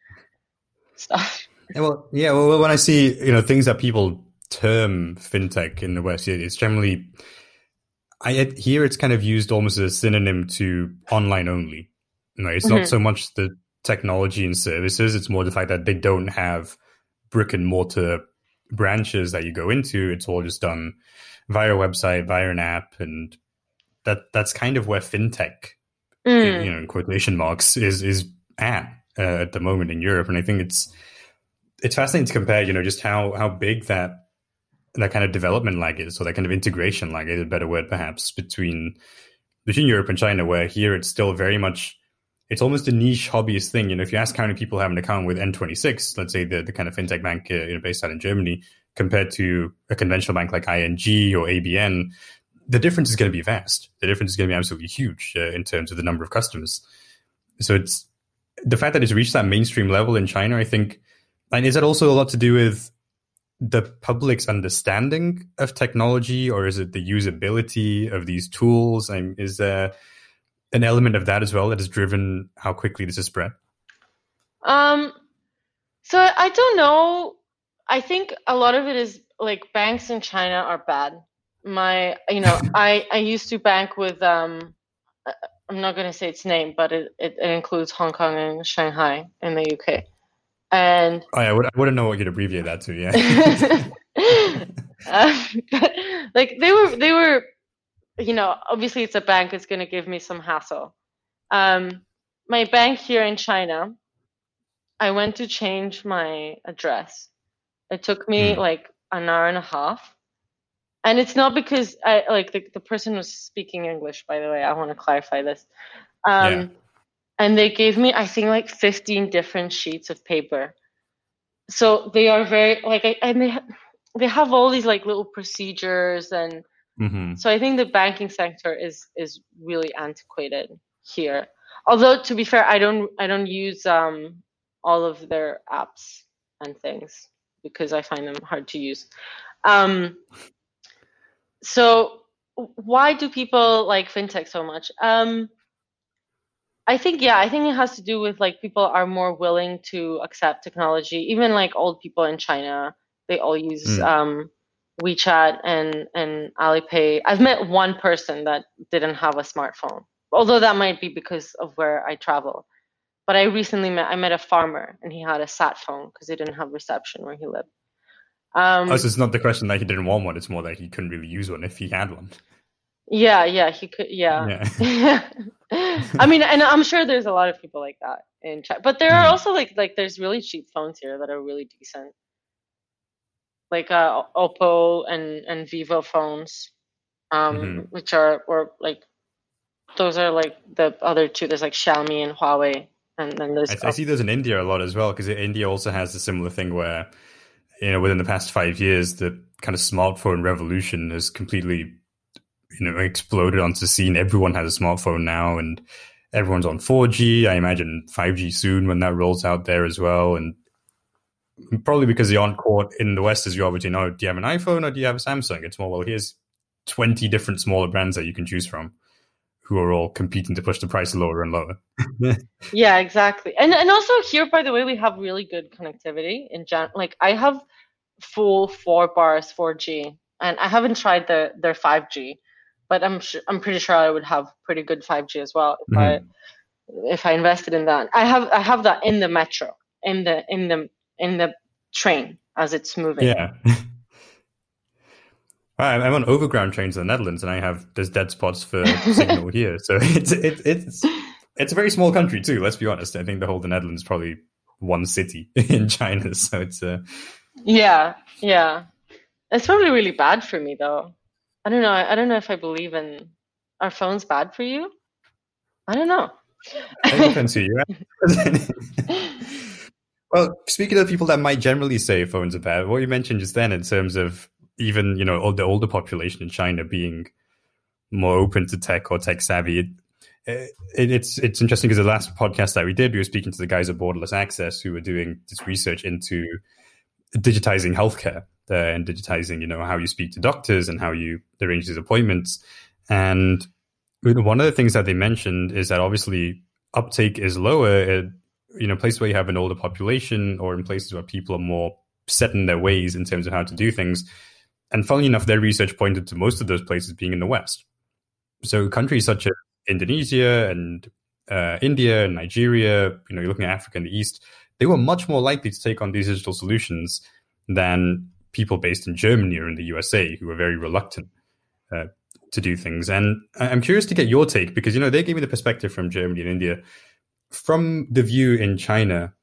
stuff.
Well, yeah. Well, when I see you know things that people term fintech in the West, it's generally I here it's kind of used almost as a synonym to online only. Right? It's mm-hmm. not so much the technology and services; it's more the fact that they don't have brick and mortar branches that you go into. It's all just done via a website, via an app, and that that's kind of where fintech, mm. you know, in quotation marks, is is at uh, at the moment in Europe, and I think it's it's fascinating to compare. You know, just how how big that that kind of development lag is, or that kind of integration lag is a better word, perhaps between between Europe and China. Where here it's still very much it's almost a niche hobbyist thing. You know, if you ask how many people have an account with N26, let's say the, the kind of fintech bank uh, you know, based out in Germany, compared to a conventional bank like ING or ABN, the difference is going to be vast. The difference is going to be absolutely huge uh, in terms of the number of customers. So it's the fact that it's reached that mainstream level in China, I think, and is that also a lot to do with the public's understanding of technology, or is it the usability of these tools? Is there an element of that as well that has driven how quickly this has spread?
Um, so I don't know. I think a lot of it is like banks in China are bad. My, you know, I I used to bank with um I'm not going to say its name, but it, it, it, includes Hong Kong and Shanghai in the UK. And
oh, yeah, I, would, I wouldn't know what you'd abbreviate that to. Yeah.
uh, like they were, they were, you know, obviously it's a bank. It's going to give me some hassle. Um, my bank here in China, I went to change my address. It took me mm. like an hour and a half and it's not because I like the, the person was speaking English, by the way. I want to clarify this. Um, yeah. And they gave me, I think, like 15 different sheets of paper. So they are very like, I, and they ha- they have all these like little procedures, and mm-hmm. so I think the banking sector is is really antiquated here. Although to be fair, I don't I don't use um, all of their apps and things because I find them hard to use. Um, so why do people like fintech so much? Um, I think yeah, I think it has to do with like people are more willing to accept technology. Even like old people in China, they all use mm. um, WeChat and and Alipay. I've met one person that didn't have a smartphone, although that might be because of where I travel. But I recently met I met a farmer and he had a sat phone because he didn't have reception where he lived.
Um, oh, so it's not the question that he didn't want one; it's more that he couldn't really use one if he had one.
Yeah, yeah, he could. Yeah, yeah. I mean, and I'm sure there's a lot of people like that in China, but there are mm. also like like there's really cheap phones here that are really decent, like uh, Oppo and and Vivo phones, um, mm-hmm. which are or like those are like the other two. There's like Xiaomi and Huawei, and then there's.
I, I see those in India a lot as well because India also has a similar thing where you know, within the past five years, the kind of smartphone revolution has completely, you know, exploded onto the scene. Everyone has a smartphone now, and everyone's on 4G. I imagine 5G soon when that rolls out there as well. And probably because the on court in the West is you obviously know, do you have an iPhone or do you have a Samsung? It's more, well, here's 20 different smaller brands that you can choose from who are all competing to push the price lower and lower.
yeah, exactly. And and also here, by the way, we have really good connectivity in gen. Like I have full four bars 4G, and I haven't tried the their 5G, but I'm sh- I'm pretty sure I would have pretty good 5G as well if mm-hmm. I if I invested in that. I have I have that in the metro, in the in the in the train as it's moving.
Yeah. I'm on overground trains in the Netherlands, and I have there's dead spots for signal here. So it's it, it's it's a very small country too. Let's be honest. I think the whole the Netherlands is probably one city in China. So it's a uh,
yeah, yeah. It's probably really bad for me though. I don't know. I don't know if I believe in are phones bad for you? I don't know.
It depends who you well, speaking of people that might generally say phones are bad, what you mentioned just then in terms of even you know all the older population in China being more open to tech or tech savvy, it, it, it's it's interesting because the last podcast that we did, we were speaking to the guys at Borderless Access who were doing this research into digitizing healthcare uh, and digitizing, you know, how you speak to doctors and how you arrange these appointments. And one of the things that they mentioned is that obviously uptake is lower you know, places where you have an older population or in places where people are more set in their ways in terms of how to do things. And funnily enough, their research pointed to most of those places being in the West. So countries such as Indonesia and uh, India and Nigeria, you know, you're looking at Africa and the East, they were much more likely to take on these digital solutions than people based in Germany or in the USA who were very reluctant uh, to do things. And I'm curious to get your take because, you know, they gave me the perspective from Germany and India. From the view in China,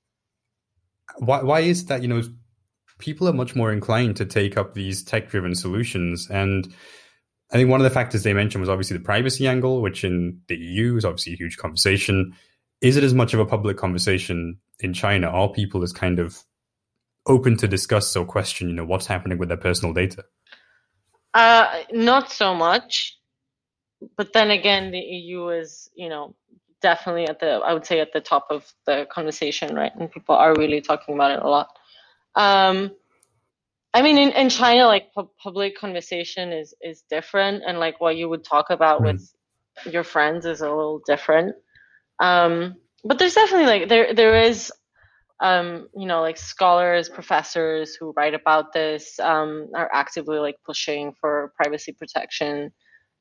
why, why is that, you know, people are much more inclined to take up these tech driven solutions? And I think one of the factors they mentioned was obviously the privacy angle, which in the EU is obviously a huge conversation. Is it as much of a public conversation in China, are people as kind of open to discuss or question, you know, what's happening with their personal data?
Uh, not so much. But then again, the EU is, you know, definitely at the, I would say, at the top of the conversation, right? And people are really talking about it a lot. Um, I mean, in, in China, like pu- public conversation is is different, and like what you would talk about mm. with your friends is a little different. Um, but there's definitely like there there is um, you know like scholars professors who write about this um, are actively like pushing for privacy protection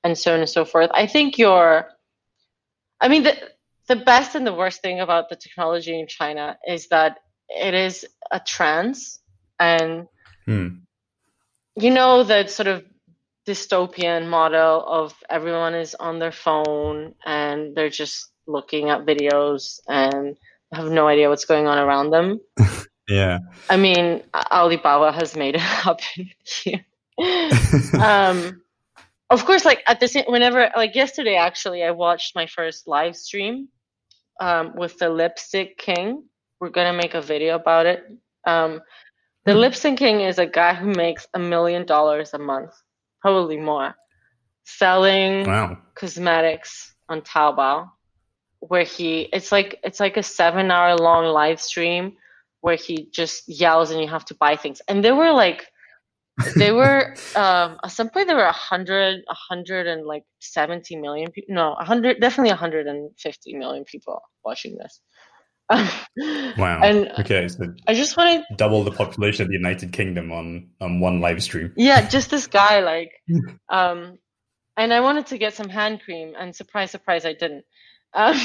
and so on and so forth i think your I mean, the the best and the worst thing about the technology in China is that it is a trance, and
hmm.
you know that sort of dystopian model of everyone is on their phone and they're just looking at videos and have no idea what's going on around them.
yeah.
I mean, Alibaba has made it happen here. um, of course, like at the same, whenever, like yesterday, actually, I watched my first live stream um, with the Lipstick King. We're gonna make a video about it. Um, the hmm. Lipstick King is a guy who makes a million dollars a month probably more, selling
wow.
cosmetics on Taobao, where he it's like it's like a seven hour long live stream where he just yells and you have to buy things. And there were like they were um, at some point there were a hundred, a hundred and like seventy million people. No, a hundred, definitely a hundred and fifty million people watching this.
wow.
And
okay, so
I just wanted
double the population of the United Kingdom on on one live stream.
Yeah, just this guy, like, um, and I wanted to get some hand cream, and surprise, surprise, I didn't. Um,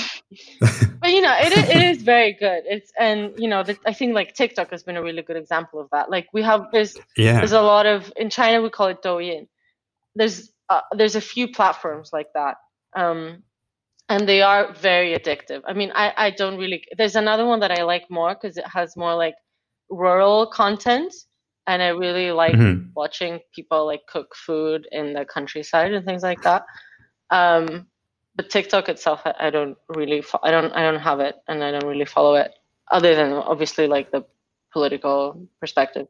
but you know, it it is very good. It's and you know, the, I think like TikTok has been a really good example of that. Like we have there's
yeah.
there's a lot of in China we call it Douyin. There's uh, there's a few platforms like that. Um, and they are very addictive. I mean, I, I don't really. There's another one that I like more because it has more like rural content, and I really like mm-hmm. watching people like cook food in the countryside and things like that. Um, but TikTok itself, I, I don't really, fo- I don't, I don't have it, and I don't really follow it, other than obviously like the political perspective.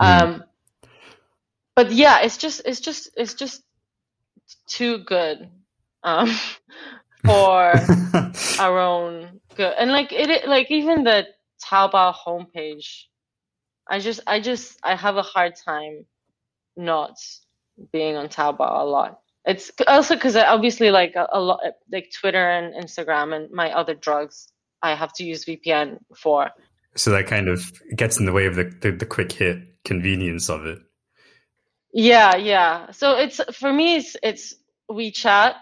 Mm-hmm. Um, but yeah, it's just, it's just, it's just too good. Um, for our own good. And like it, like even the Taobao homepage, I just, I just, I have a hard time not being on Taobao a lot. It's also because obviously like a, a lot, like Twitter and Instagram and my other drugs, I have to use VPN for.
So that kind of gets in the way of the, the, the quick hit convenience of it.
Yeah, yeah. So it's for me, it's it's WeChat,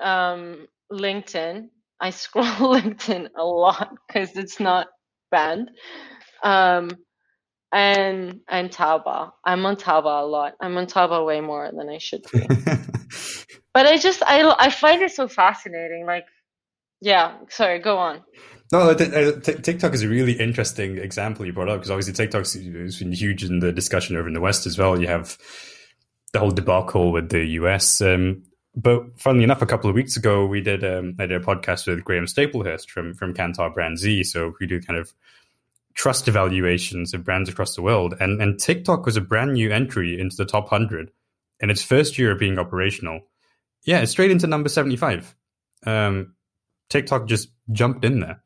um, LinkedIn. I scroll LinkedIn a lot because it's not banned. Um, and and Taobao. I'm on Taobao a lot. I'm on Taobao way more than I should be. but I just I I find it so fascinating. Like, yeah. Sorry, go on.
No, TikTok is a really interesting example you brought up because obviously TikTok's has been huge in the discussion over in the West as well. You have the whole debacle with the US. Um, but funnily enough, a couple of weeks ago, we did um, I did a podcast with Graham Staplehurst from from Kantar BrandZ. So we do kind of trust evaluations of brands across the world, and and TikTok was a brand new entry into the top hundred in its first year of being operational. Yeah, straight into number seventy five. Um, TikTok just jumped in there.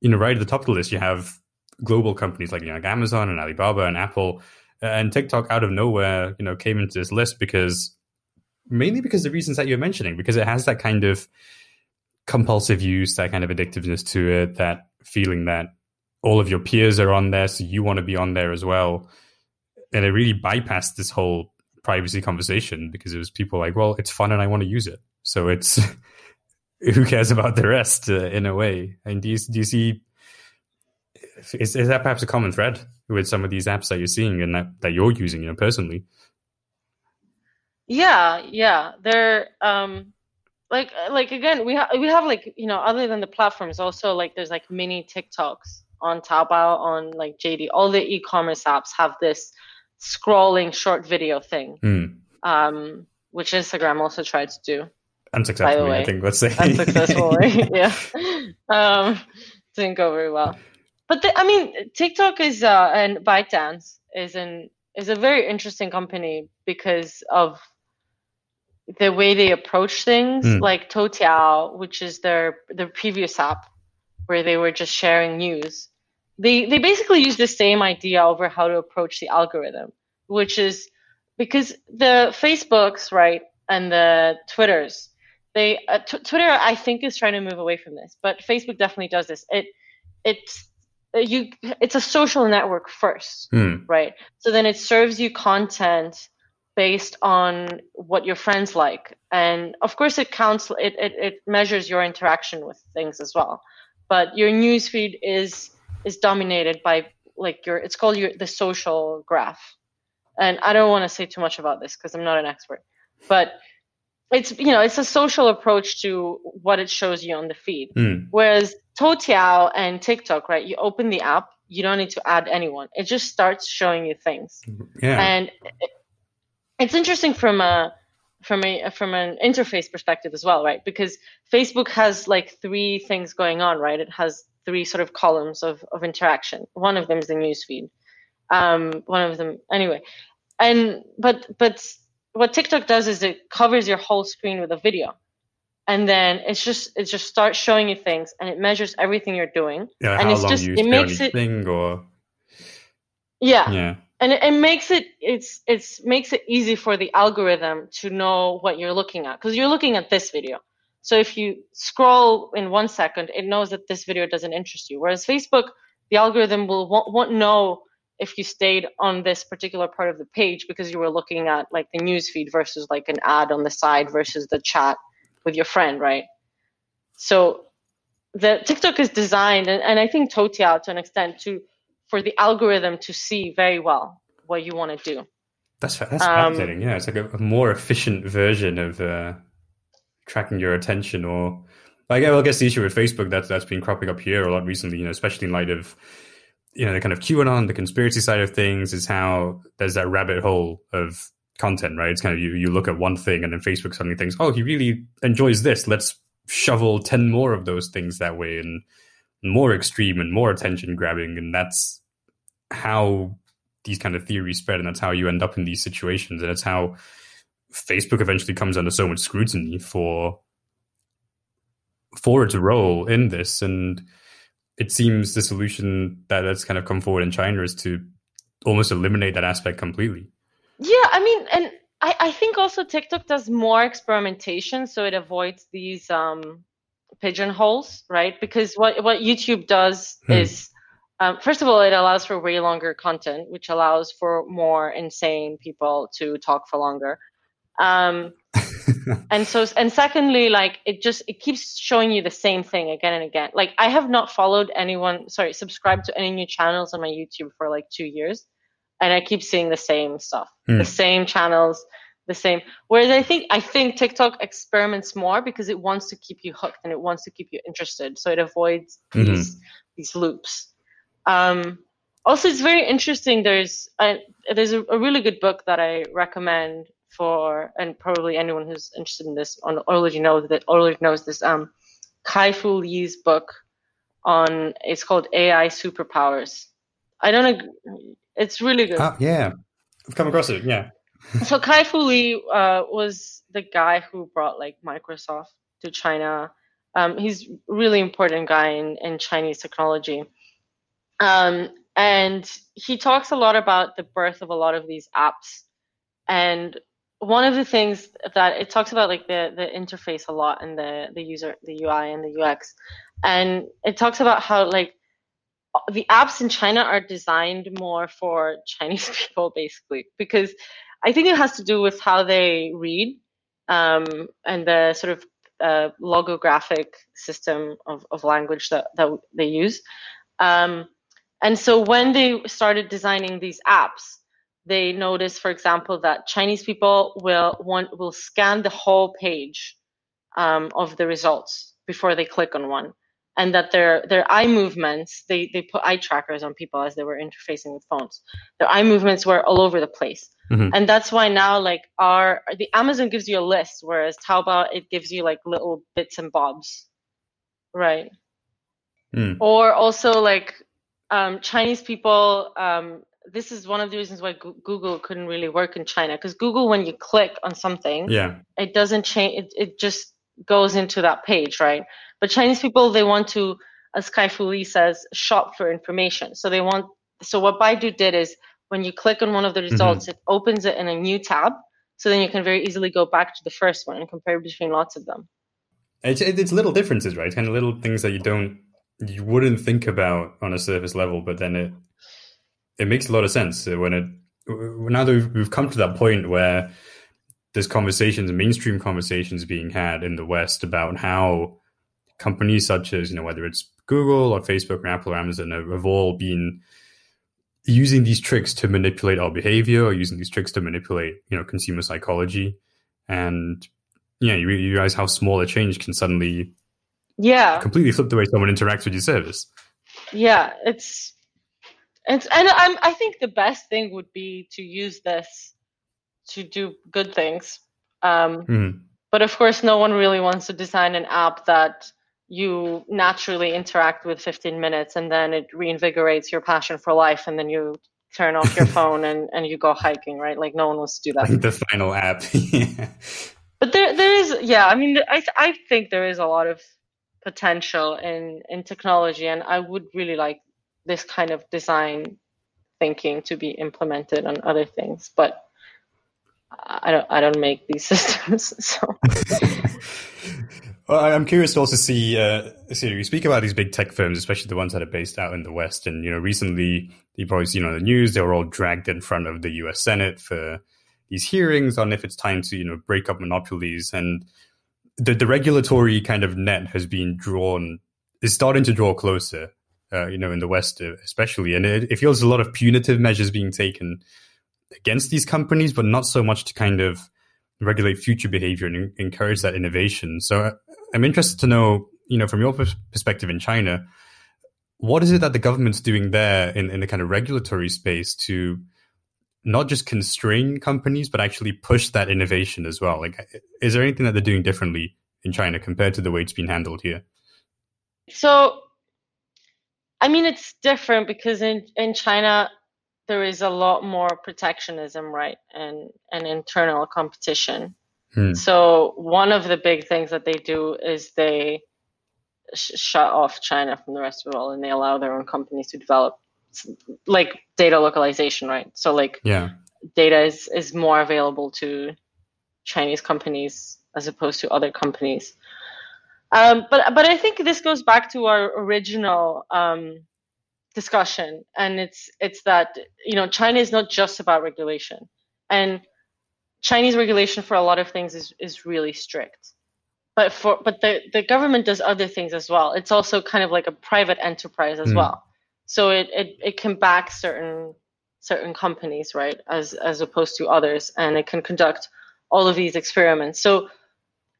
You know, right at the top of the list, you have global companies like you know, like Amazon and Alibaba and Apple, uh, and TikTok out of nowhere, you know, came into this list because mainly because the reasons that you're mentioning, because it has that kind of compulsive use, that kind of addictiveness to it, that feeling that all of your peers are on there, so you want to be on there as well. And it really bypassed this whole privacy conversation because it was people like, well, it's fun and I want to use it. So it's who cares about the rest uh, in a way. And do you, do you see, is, is that perhaps a common thread with some of these apps that you're seeing and that, that you're using, you know, personally?
Yeah, yeah. They're um like like again, we have we have like, you know, other than the platforms also like there's like mini TikToks on Taobao, on like JD. All the e-commerce apps have this scrolling short video thing.
Mm.
Um which Instagram also tried to do.
Unsuccessfully, I think let's say.
Unsuccessfully, yeah. Um didn't go very well. But the, I mean, TikTok is uh and ByteDance is an is a very interesting company because of the way they approach things, mm. like Toutiao, which is their their previous app, where they were just sharing news. They they basically use the same idea over how to approach the algorithm, which is because the Facebooks, right, and the Twitters, they uh, t- Twitter I think is trying to move away from this, but Facebook definitely does this. It it's uh, you it's a social network first,
mm.
right? So then it serves you content based on what your friends like and of course it counts it, it, it measures your interaction with things as well but your newsfeed is is dominated by like your it's called your the social graph. And i don't want to say too much about this because i'm not an expert but it's you know it's a social approach to what it shows you on the feed.
Mm.
whereas toutiao and tiktok right you open the app you don't need to add anyone. It just starts showing you things.
Yeah.
And it's interesting from a from a from an interface perspective as well right? Because facebook has like three things going on right? It has three sort of columns of, of interaction. One of them is the newsfeed. Um, one of them anyway. And but but what tiktok does is it covers your whole screen with a video. And then it's just it just starts showing you things and it measures everything you're doing.
Yeah,
and
how
it's
long
just it makes it
thing or
yeah.
Yeah.
And it, it makes it it's it's makes it easy for the algorithm to know what you're looking at. Because you're looking at this video so if you scroll in one second it knows that this video doesn't interest you whereas facebook the algorithm will won't, won't know if you stayed on this particular part of the page because you were looking at like the news feed versus like an ad on the side versus the chat with your friend right so the tiktok is designed and, and i think toutiao to an extent to for the algorithm to see very well what you want to do.
That's that's
Um,
fascinating. Yeah, it's like a, a more efficient version of uh, tracking your attention. Or like, I guess the issue with Facebook that's that's been cropping up here a lot recently. You know, especially in light of you know the kind of QAnon, the conspiracy side of things, is how there's that rabbit hole of content. Right? It's kind of you you look at one thing and then Facebook suddenly thinks, oh, he really enjoys this. Let's shovel ten more of those things that way and more extreme and more attention grabbing, and that's how these kind of theories spread, and that's how you end up in these situations, and it's how Facebook eventually comes under so much scrutiny for for its role in this. And it seems the solution that that's kind of come forward in China is to almost eliminate that aspect completely.
Yeah, I mean, and I, I think also TikTok does more experimentation, so it avoids these um, pigeonholes, right? Because what what YouTube does
Hmm.
is, um, first of all, it allows for way longer content, which allows for more insane people to talk for longer. Um, and so and secondly like it just it keeps showing you the same thing again and again. Like i have not followed anyone sorry subscribed to any new channels on my youtube for like two years and i keep seeing the same stuff.
Hmm.
the same channels the same whereas i think i think tiktok experiments more because it wants to keep you hooked and it wants to keep you interested. So it avoids
Mhm.
these these loops. Um also it's very interesting. There's a, there's a, a really good book that i recommend for and probably anyone who's interested in this on already knows that already knows this um kai fu lee's book on it's called ai superpowers i don't know it's really good
Ah, yeah, I've come across it. Yeah,
so Kai Fu Lee uh, was the guy who brought like Microsoft to China. Um, he's a really important guy in, in Chinese technology. Um, and he talks a lot about the birth of a lot of these apps. And one of the things that it talks about like the, the interface a lot and the, the user, the UI and the UX. And it talks about how like the apps in China are designed more for Chinese people basically because I think it has to do with how they read um, and the sort of uh, logographic system of, of language that, that they use. Um, and so when they started designing these apps, they notice, for example, that Chinese people will want will scan the whole page um, of the results before they click on one, and that their their eye movements they they put eye trackers on people as they were interfacing with phones. Their eye movements were all over the place,
Mhm.
and that's why now like our the Amazon gives you a list, whereas Taobao it gives you like little bits and bobs, right?
Hmm.
Or also like um, Chinese people. Um, this is one of the reasons why Google couldn't really work in China because Google, when you click on something,
yeah,
it doesn't change. It, it just goes into that page, right? But Chinese people, they want to, as Kai Fu Lee says, shop for information. So they want. So what Baidu did is when you click on one of the mm-hmm. results, it opens it in a new tab. So then you can very easily go back to the first one and compare between lots of them.
it's it's little differences, right? Kind of little things that you don't you wouldn't think about on a surface level, but then it it makes a lot of sense uh, when it now that we've, we've come to that point where there's conversations, mainstream conversations being had in the West about how companies such as, you know, whether it's Google or Facebook or Apple or Amazon have all been using these tricks to manipulate our behavior or using these tricks to manipulate, you know, consumer psychology. And yeah, you, you realize how small a change can suddenly
yeah
completely flip the way someone interacts with your service.
Yeah, it's it's and I'm, I think the best thing would be to use this to do good things. Um, mm. But of course, no one really wants to design an app that you naturally interact with 15 minutes and then it reinvigorates your passion for life and then you turn off your phone and, and you go hiking, right? Like no one wants to do that.
Like the final app. yeah.
But there, there is, yeah, I mean, I, I think there is a lot of potential in, in technology and I would really like this kind of design thinking to be implemented on other things. But I don't I don't make these systems, so.
well, I'm curious to also see. Uh, see, you speak about these big tech firms, especially the ones that are based out in the West, and you know, recently you've probably seen on the news they were all dragged in front of the U.S. Senate for these hearings on if it's time to you know break up monopolies, and the the regulatory kind of net has been drawn is starting to draw closer. Uh, you know, in the West, uh, especially, and it, it feels a lot of punitive measures being taken against these companies, but not so much to kind of regulate future behavior and encourage that innovation. So uh, I'm interested to know, you know, from your perspective in China, what is it that the government's doing there in, in the kind of regulatory space to not just constrain companies, but actually push that innovation as well? Like, is there anything that they're doing differently in China compared to the way it's been handled here?
So, I mean, it's different because in, in China, there is a lot more protectionism, right, and and internal competition. Hmm. So one of the big things that they do is they sh- shut off China from the rest of the world, and they allow their own companies to develop, like data localization, right? So like
yeah,
data is is more available to Chinese companies as opposed to other companies. Um, but but I think this goes back to our original um, discussion and it's it's that you know china is not just about regulation and chinese regulation for a lot of things is is really strict. But for but the the government does other things as well. It's also kind of like a private enterprise as mm. well. So it, it it can back certain certain companies right as as opposed to others and it can conduct all of these experiments. So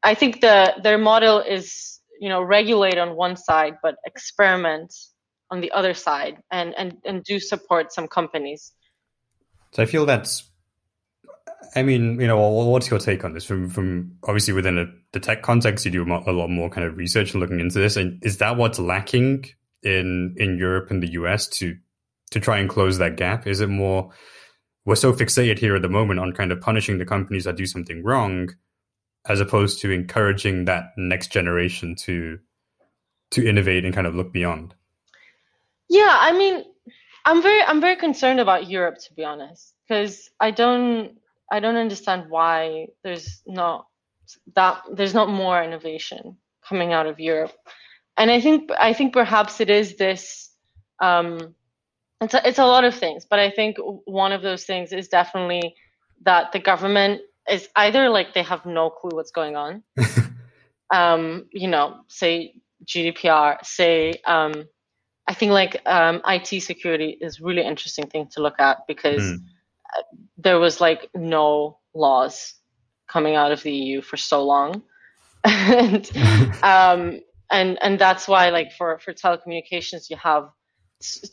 i think the their model is you know regulate on one side but experiment on the other side and and and do support some companies.
So i feel that's i mean you know what's your take on this? From from obviously within a, the tech context you do a lot more kind of research and looking into this. And is that what's lacking in in europe and the us to to try and close that gap? Is it more we're so fixated here at the moment on kind of punishing the companies that do something wrong as opposed to encouraging that next generation to to innovate and kind of look beyond
yeah, I mean, I'm very I'm very concerned about Europe to be honest, because I don't I don't understand why there's not that there's not more innovation coming out of Europe, and I think I think perhaps it is this. Um, it's a, it's a lot of things, but I think one of those things is definitely that the government is either like they have no clue what's going on. um, you know, say GDPR, say um, I think like um, IT security is really interesting thing to look at because mm. there was like no laws coming out of the EU for so long, and um, and and that's why like for for telecommunications you have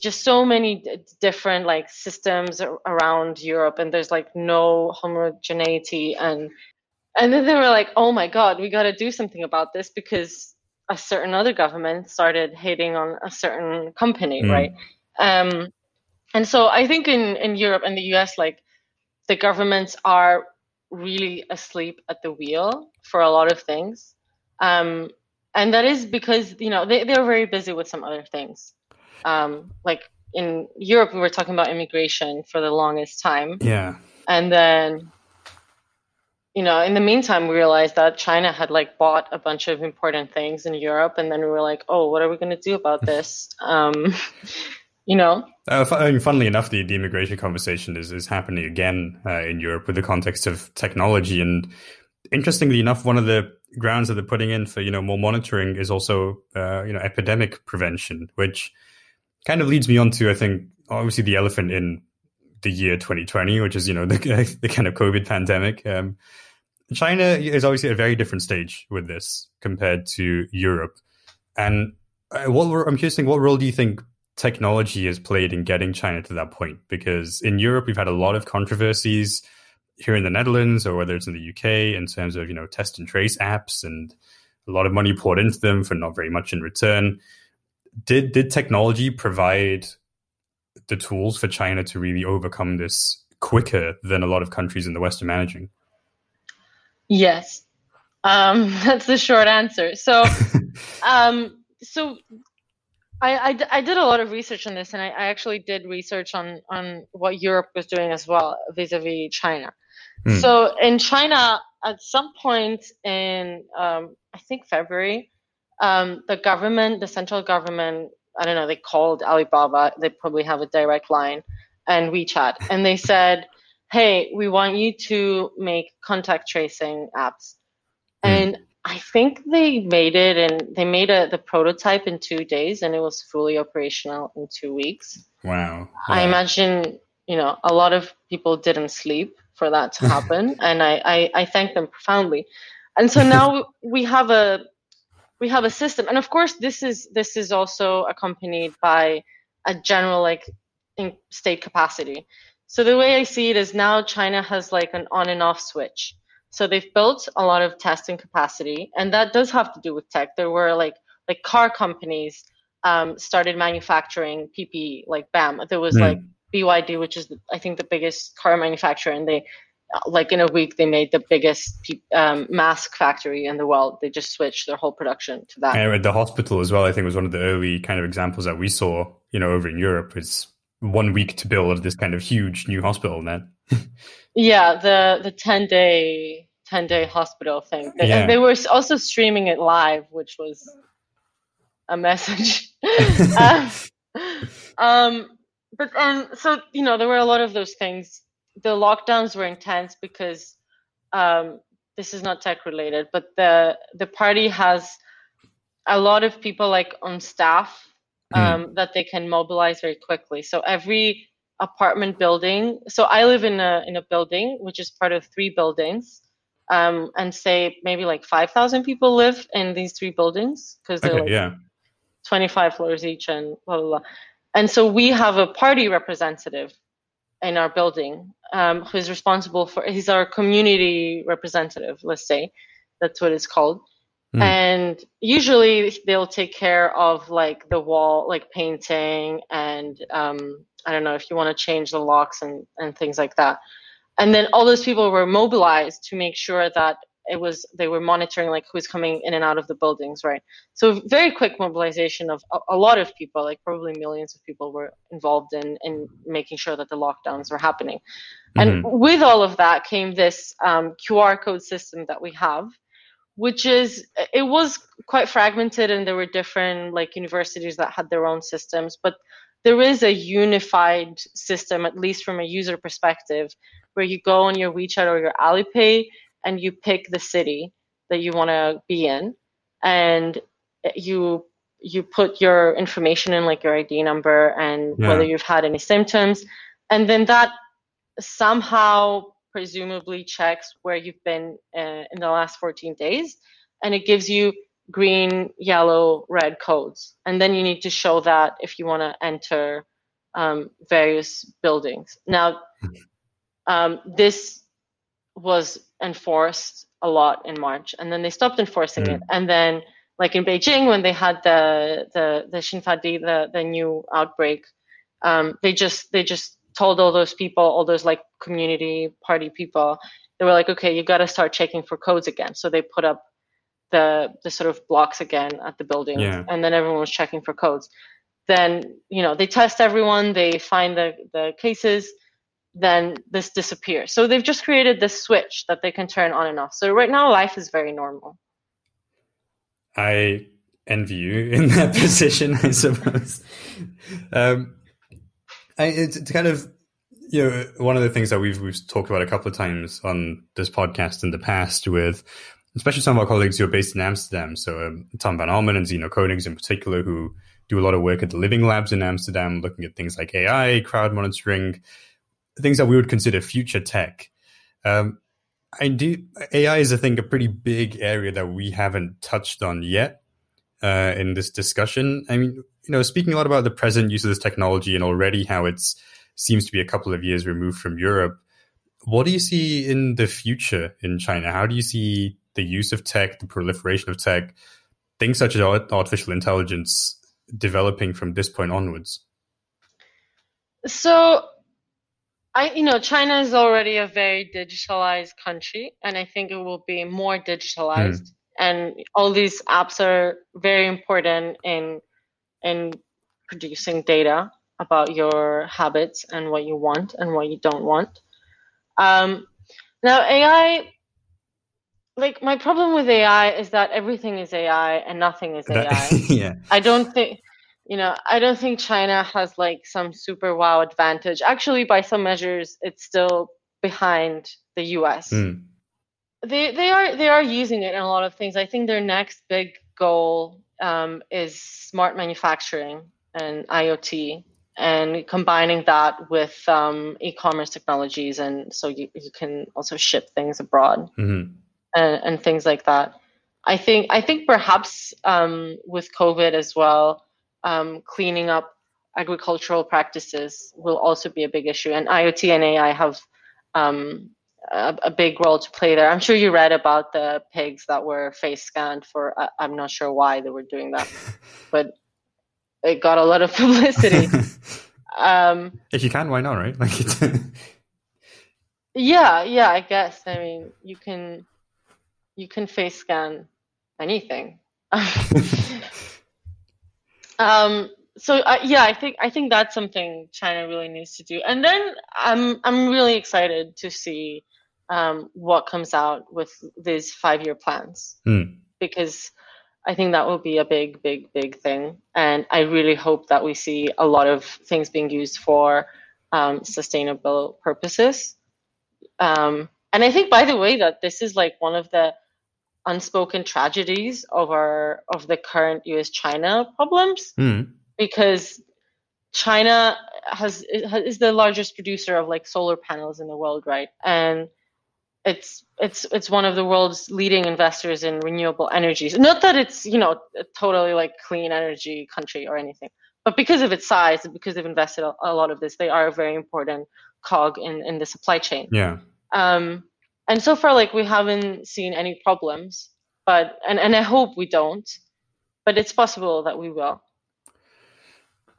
just so many different like systems around Europe, and there's like no homogeneity and and then they were like, oh my god, we got to do something about this because a certain other government started hating on a certain company, mm. right? Um, and so I think in, in Europe and the US, like the governments are really asleep at the wheel for a lot of things. Um, and that is because, you know, they, they're very busy with some other things. Um, like in Europe, we were talking about immigration for the longest time.
Yeah.
And then you know, in the meantime, we realized that China had like bought a bunch of important things in Europe, and then we were like, oh, what are we going to do about this? Um, you know.
Uh, I mean, funnily enough, the, the immigration conversation is, is happening again uh, in Europe with the context of technology. And interestingly enough, one of the grounds that they're putting in for you know more monitoring is also uh, you know epidemic prevention, which kind of leads me on to I think obviously the elephant in the year 2020, which is you know the, the kind of COVID pandemic. Um, China is obviously at a very different stage with this compared to Europe. And uh, what I'm curious, what role do you think technology has played in getting China to that point? Because in Europe, we've had a lot of controversies here in the Netherlands or whether it's in the UK in terms of you know test and trace apps and a lot of money poured into them for not very much in return. Did did technology provide the tools for China to really overcome this quicker than a lot of countries in the West are managing?
Yes, um, that's the short answer. So, um, so I, I, I, did a lot of research on this, and I, I, actually did research on on what Europe was doing as well vis-a-vis China. Mm. So in China, at some point in um, I think February, um, the government, the central government, I don't know, they called Alibaba. They probably have a direct line and WeChat, and they said, "Hey, we want you to make contact tracing apps." Mm. And I think they made it, and they made a, the prototype in two days, and it was fully operational in two weeks.
Wow!
I imagine you know a lot of people didn't sleep for that to happen, and I, I I thank them profoundly. And so now we have a we have a system. And of course this is this is also accompanied by a general like state capacity. So the way i see it is now china has like an on and off switch. So they've built a lot of testing capacity and that does have to do with tech. There were like like car companies um, started manufacturing ppe like bam there was mm. like byd which is the, i think the biggest car manufacturer and they like in a week they made the biggest um, mask factory in the world. They just switched their whole production to that.
And at the hospital as well i think was one of the early kind of examples that we saw you know over in europe it's one week to build this kind of huge new hospital net
yeah the the 10 day 10 day hospital thing. They, yeah. they were also streaming it live which was a message. Um, um, but um so you know there were a lot of those things the lockdowns were intense because um, this is not tech related, but the the party has a lot of people like on staff hmm. um, mm. that they can mobilize very quickly. So every apartment building. So I live in a in a building which is part of three buildings, um, and say maybe like five thousand people live in these three buildings because they're
okay,
like
yeah.
twenty five floors each and blah, blah blah. And so we have a party representative in our building um, who is responsible for he's our community representative let's say. That's what it's called. Mm. and usually they'll take care of like the wall like painting and um, i don't know if you want to change the locks and, and things like that. And then all those people were mobilized to make sure that it was they were monitoring like who's coming in and out of the buildings right so very quick mobilization of a, a, lot of people like probably millions of people were involved in in making sure that the lockdowns were happening mm-hmm. and with all of that came this um, qr code system that we have which is it was quite fragmented and there were different like universities that had their own systems but there is a unified system at least from a user perspective where you go on your WeChat or your Alipay and you pick the city that you want to be in and you you put your information in like your id number and yeah. whether you've had any symptoms and then that somehow presumably checks where you've been uh, in the last 14 days and it gives you green yellow red codes and then you need to show that if you want to enter um, various buildings now um, this was enforced a lot in March, and then they stopped enforcing mm. it. And then, like in Beijing, when they had the the the Xinfadi, the the new outbreak, um, they just they just told all those people, all those like community party people, they were like, okay, you got to start checking for codes again. So they put up the the sort of blocks again at the building, yeah. and then everyone was checking for codes. Then you know they test everyone, they find the the cases then this disappears. So they've just created this switch that they can turn on and off. So right now, life is very normal.
I envy you in that position, I suppose. Um, I, it's, kind of you know one of the things that we've we've talked about a couple of times on this podcast in the past with especially some of our colleagues who are based in Amsterdam. So um, Tom van Almen and Zeno Konings in particular, who do a lot of work at the Living Labs in Amsterdam, looking at things like AI, crowd monitoring, things that we would consider future tech. Um, I do AI is, I think, a pretty big area that we haven't touched on yet uh, in this discussion. I mean, you know, speaking a lot about the present use of this technology and already how it seems to be a couple of years removed from Europe. What do you see in the future in China? How do you see the use of tech, the proliferation of tech, things such as artificial intelligence developing from this point onwards?
So, I you know China is already a very digitalized country, and I think it will be more digitalized. Mm. And all these apps are very important in in producing data about your habits and what you want and what you don't want. Um, now, AI, like my problem with AI is that everything is AI and nothing is AI.
yeah.
I don't think, you know, I don't think China has like some super wow advantage. Actually, by some measures, it's still behind the US. Mm. They they are they are using it in a lot of things. I think their next big goal um, is smart manufacturing and IoT and combining that with um, e-commerce technologies and so you, you can also ship things abroad mm-hmm. and, and, things like that i think i think perhaps um, with covid as well um, cleaning up agricultural practices will also be a big issue and iot and ai have um, a, a, big role to play there i'm sure you read about the pigs that were face scanned for uh, i'm not sure why they were doing that but it got a lot of publicity. um,
if you can, why not, right? Like
yeah, yeah. I guess. I mean, you can you can face scan anything. Um, so uh, yeah, I think I think that's something China really needs to do. And then I'm I'm really excited to see um, what comes out with these five year plans mm. because I think that will be a big, big, big thing. And I really hope that we see a lot of things being used for um, sustainable purposes. Um, and I think, by the way, that this is like one of the unspoken tragedies of our of the current U.S.-China problems, mm. because China has is the largest producer of like solar panels in the world, right? And it's it's it's one of the world's leading investors in renewable energies. Not that it's you know a totally like clean energy country or anything, but because of its size and because they've invested a, a lot of this, they are a very important cog in in the supply chain.
Yeah.
Um, and so far, like we haven't seen any problems, but and and I hope we don't, but it's possible that we will.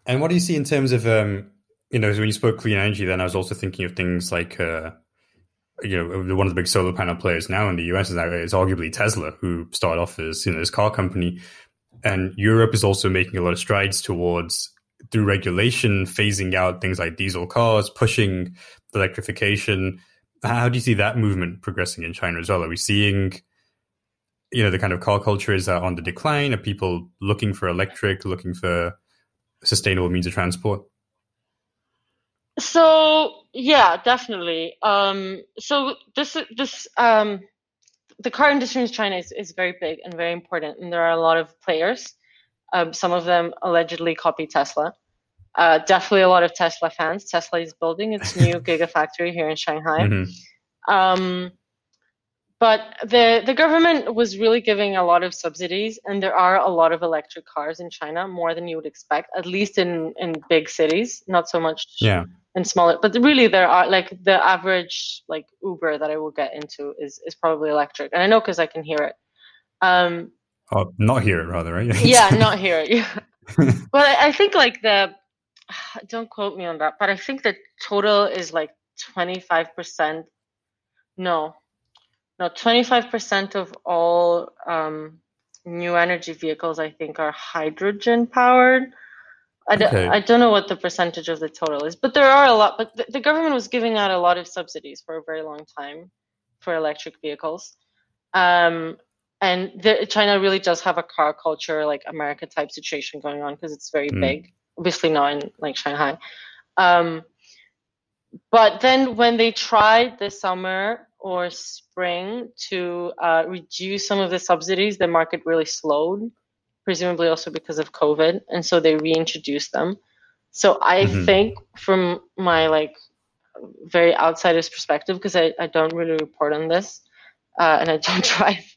And what do you see in terms of um, you know, when you spoke clean energy, then I was also thinking of things like. Uh, you know, one of the big solar panel players now in the US is, is arguably Tesla, who started off as, you know, this car company. And Europe is also making a lot of strides towards, through regulation, phasing out things like diesel cars, pushing electrification. How do you see that movement progressing in China as well? Are we seeing, you know, the kind of car culture is on the decline? Are people looking for electric, looking for sustainable means of transport?
So yeah, definitely. Um, so this this um, the car industry in China is, is very big and very important, and there are a lot of players. Um, some of them allegedly copy Tesla. Uh, definitely a lot of Tesla fans. Tesla is building its new gigafactory here in Shanghai. Mm-hmm. Um, but the the government was really giving a lot of subsidies, and there are a lot of electric cars in China, more than you would expect, at least in in big cities. Not so much
yeah
and smaller but really there are like the average like uber that i will get into is is probably electric and i know because i can hear it um
oh not hear it rather right
yeah not hear it yeah but I, I think like the don't quote me on that but i think the total is like 25% no no 25% of all um, new energy vehicles i think are hydrogen powered I, d- okay. I don't know what the percentage of the total is, but there are a lot. But the, the government was giving out a lot of subsidies for a very long time for electric vehicles. Um, and the, China really does have a car culture, like America type situation going on because it's very mm. big. Obviously not in like Shanghai. Um, but then when they tried this summer or spring to uh, reduce some of the subsidies, the market really slowed, presumably also because of COVID, and so they reintroduced them. So I mm-hmm. think from my like very outsider's perspective, because I, I don't really report on this, uh, and I don't drive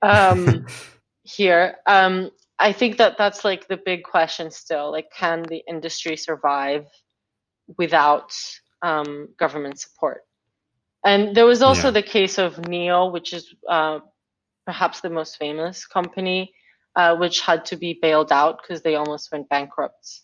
um, here. Um, I think that that's like the big question still. Like, can the industry survive without um, government support? And there was also yeah. the case of NIO, which is uh, perhaps the most famous company, uh, which had to be bailed out because they almost went bankrupt.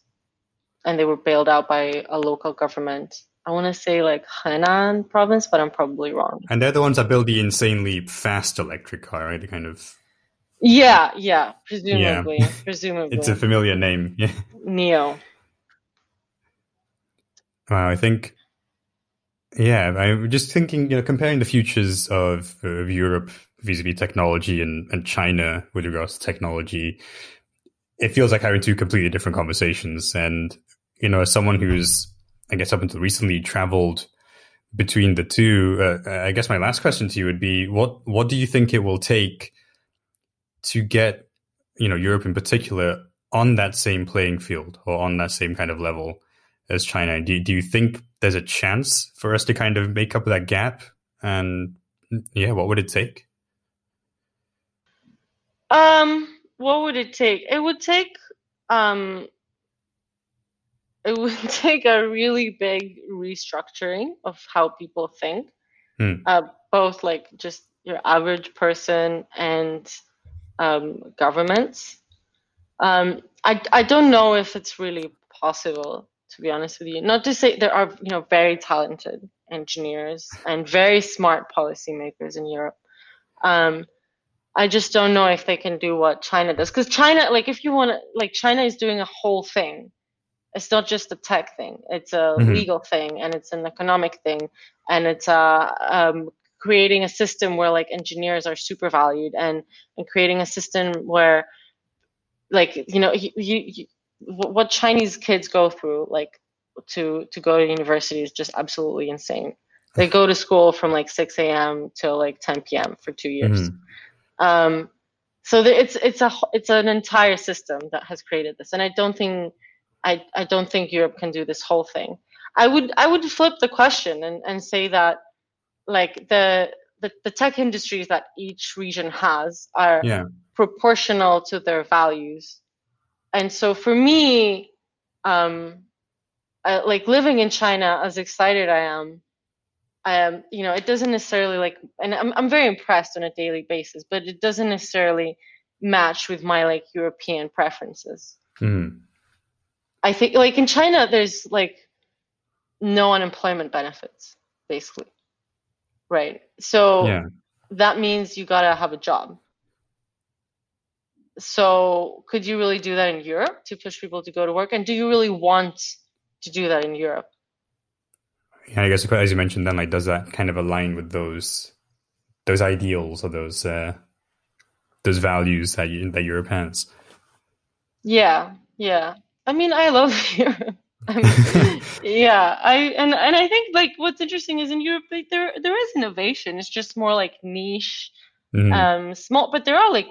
And they were bailed out by a local government. I want to say like Henan province, but I'm probably wrong.
And they're the ones that build the insanely fast electric car, right? The kind of.
Yeah, yeah, presumably. Yeah. Presumably.
it's a familiar name. Yeah.
NIO.
Wow, I think yeah, I'm just thinking, you know, comparing the futures of, of Europe vis-a-vis technology and, and China with regards to technology, it feels like having two completely different conversations. And, you know, as someone who's, I guess, up until recently traveled between the two, uh, I guess my last question to you would be, what, what do you think it will take to get, you know, Europe in particular on that same playing field or on that same kind of level as China? Do, do you think there's a chance for us to kind of make up that gap? And yeah, what would it take?
Um, what would it take? It would take um, it would take a really big restructuring of how people think, hmm. uh, both like just your average person and um, governments. Um, I I don't know if it's really possible to be honest with you. Not to say there are, you know, very talented engineers and very smart policymakers in Europe. Um, I just don't know if they can do what China does. Because China, like, if you want to, like, China is doing a whole thing. It's not just a tech thing. It's a mm-hmm. legal thing, and it's an economic thing, and it's a um, creating a system where like engineers are super valued, and and creating a system where, like, you know, you, you what Chinese kids go through, like to to go to university, is just absolutely insane. They go to school from like 6 a.m. till like 10 p.m. for two years. Mm-hmm. Um, so the, it's it's a it's an entire system that has created this, and I don't think I I don't think Europe can do this whole thing. I would I would flip the question and, and say that like the, the the tech industries that each region has are yeah. proportional to their values and so for me, um, I, like living in China, as excited I am, I am, you know, it doesn't necessarily like, and I'm, I'm very impressed on a daily basis, but it doesn't necessarily match with my like European preferences. Mm. I think like in China, there's like no unemployment benefits, basically. Right. So yeah. that means you gotta have a job so could you really do that in Europe to push people to go to work? And do you really want to do that in Europe?
Yeah, I guess as you mentioned, then like does that kind of align with those those ideals or those uh, those values that you, that Europe has?
Yeah, yeah. I mean, I love Europe. yeah, I and and I think like what's interesting is in Europe like there there is innovation. It's just more like niche Mm-hmm. Um, small, but there are like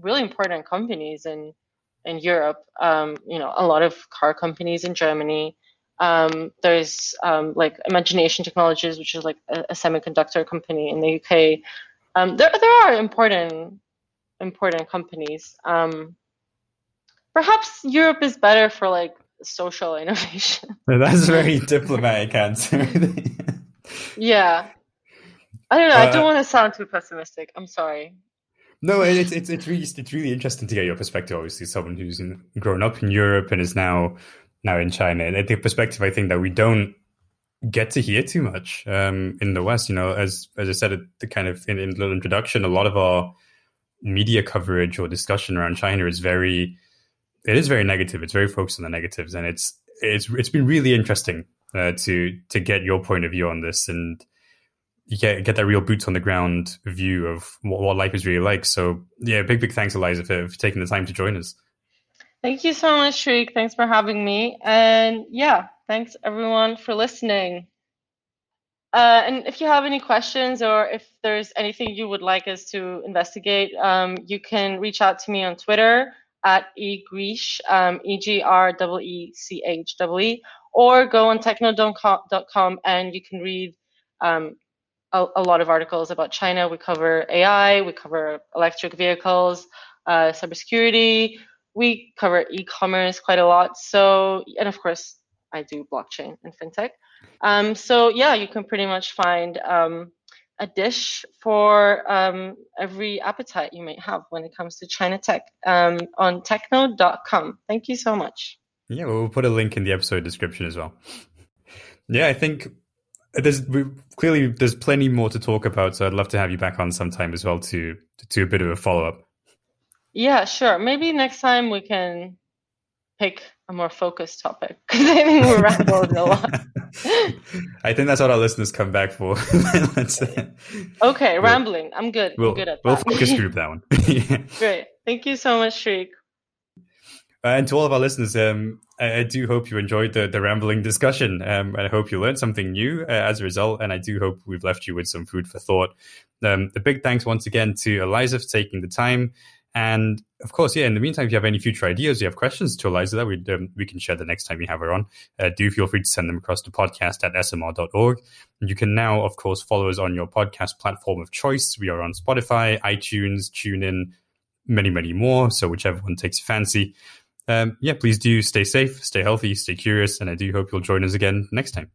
really important companies in in Europe. Um, you know, a lot of car companies in Germany. Um, there's um, like Imagination Technologies, which is like a, a semiconductor company in the UK. Um, there there are important important companies. Um, perhaps Europe is better for like social innovation.
That's a very diplomatic answer.
yeah, I don't know. Uh, I don't uh, want to sound too pessimistic. I'm sorry.
No, it's it's it's really it's really interesting to get your perspective. Obviously, someone who's in, grown up in Europe and is now now in China, and the perspective I think that we don't get to hear too much um, in the West. You know, as as I said at the kind of in, in little introduction, a lot of our media coverage or discussion around China is very it is very negative. It's very focused on the negatives, and it's it's it's been really interesting uh, to to get your point of view on this and you get get that real boots on the ground view of what, what life is really like. So yeah, big big thanks, Eliza, for, for taking the time to join us.
Thank you so much, Shriek. Thanks for having me. And yeah, Thanks everyone for listening. Uh, and if you have any questions or if there's anything you would like us to investigate, um, you can reach out to me on Twitter at egreech, um, E-G-R-E-E-C-H-E, or go on technode.com and you can read um, a, a, lot of articles about China. We cover AI, we cover electric vehicles, uh, cybersecurity, we cover e-commerce quite a lot. So, and of course, I do blockchain and fintech. Um, so yeah, you can pretty much find um, a dish for um, every appetite you may have when it comes to China tech um, on technode.com. Thank you so much.
Yeah, we'll put a link in the episode description as well. Yeah, I think there's clearly there's plenty more to talk about. So I'd love to have you back on sometime as well to to do a bit of a follow up.
Yeah, sure. Maybe next time we can pick a more focused topic because I think we're rambling a lot.
I think that's what our listeners come back for.
okay, rambling. I'm good.
We'll,
I'm good at
that. We'll focus group that one.
Great. Thank you so much, Shriek.
Uh, and to all of our listeners, um, I, I, do hope you enjoyed the, the rambling discussion. Um, I hope you learned something new uh, as a result, and I do hope we've left you with some food for thought. Um, a big thanks once again to Eliza for taking the time. And of course, yeah, in the meantime, if you have any future ideas, you have questions to Eliza that we, um, we can share the next time we have her on, uh, do feel free to send them across to podcast at smr.org. You can now, of course, follow us on your podcast platform of choice. We are on Spotify, iTunes, TuneIn, many, many more. So whichever one takes your fancy. Um, yeah, please do stay safe, stay healthy, stay curious, and I do hope you'll join us again next time.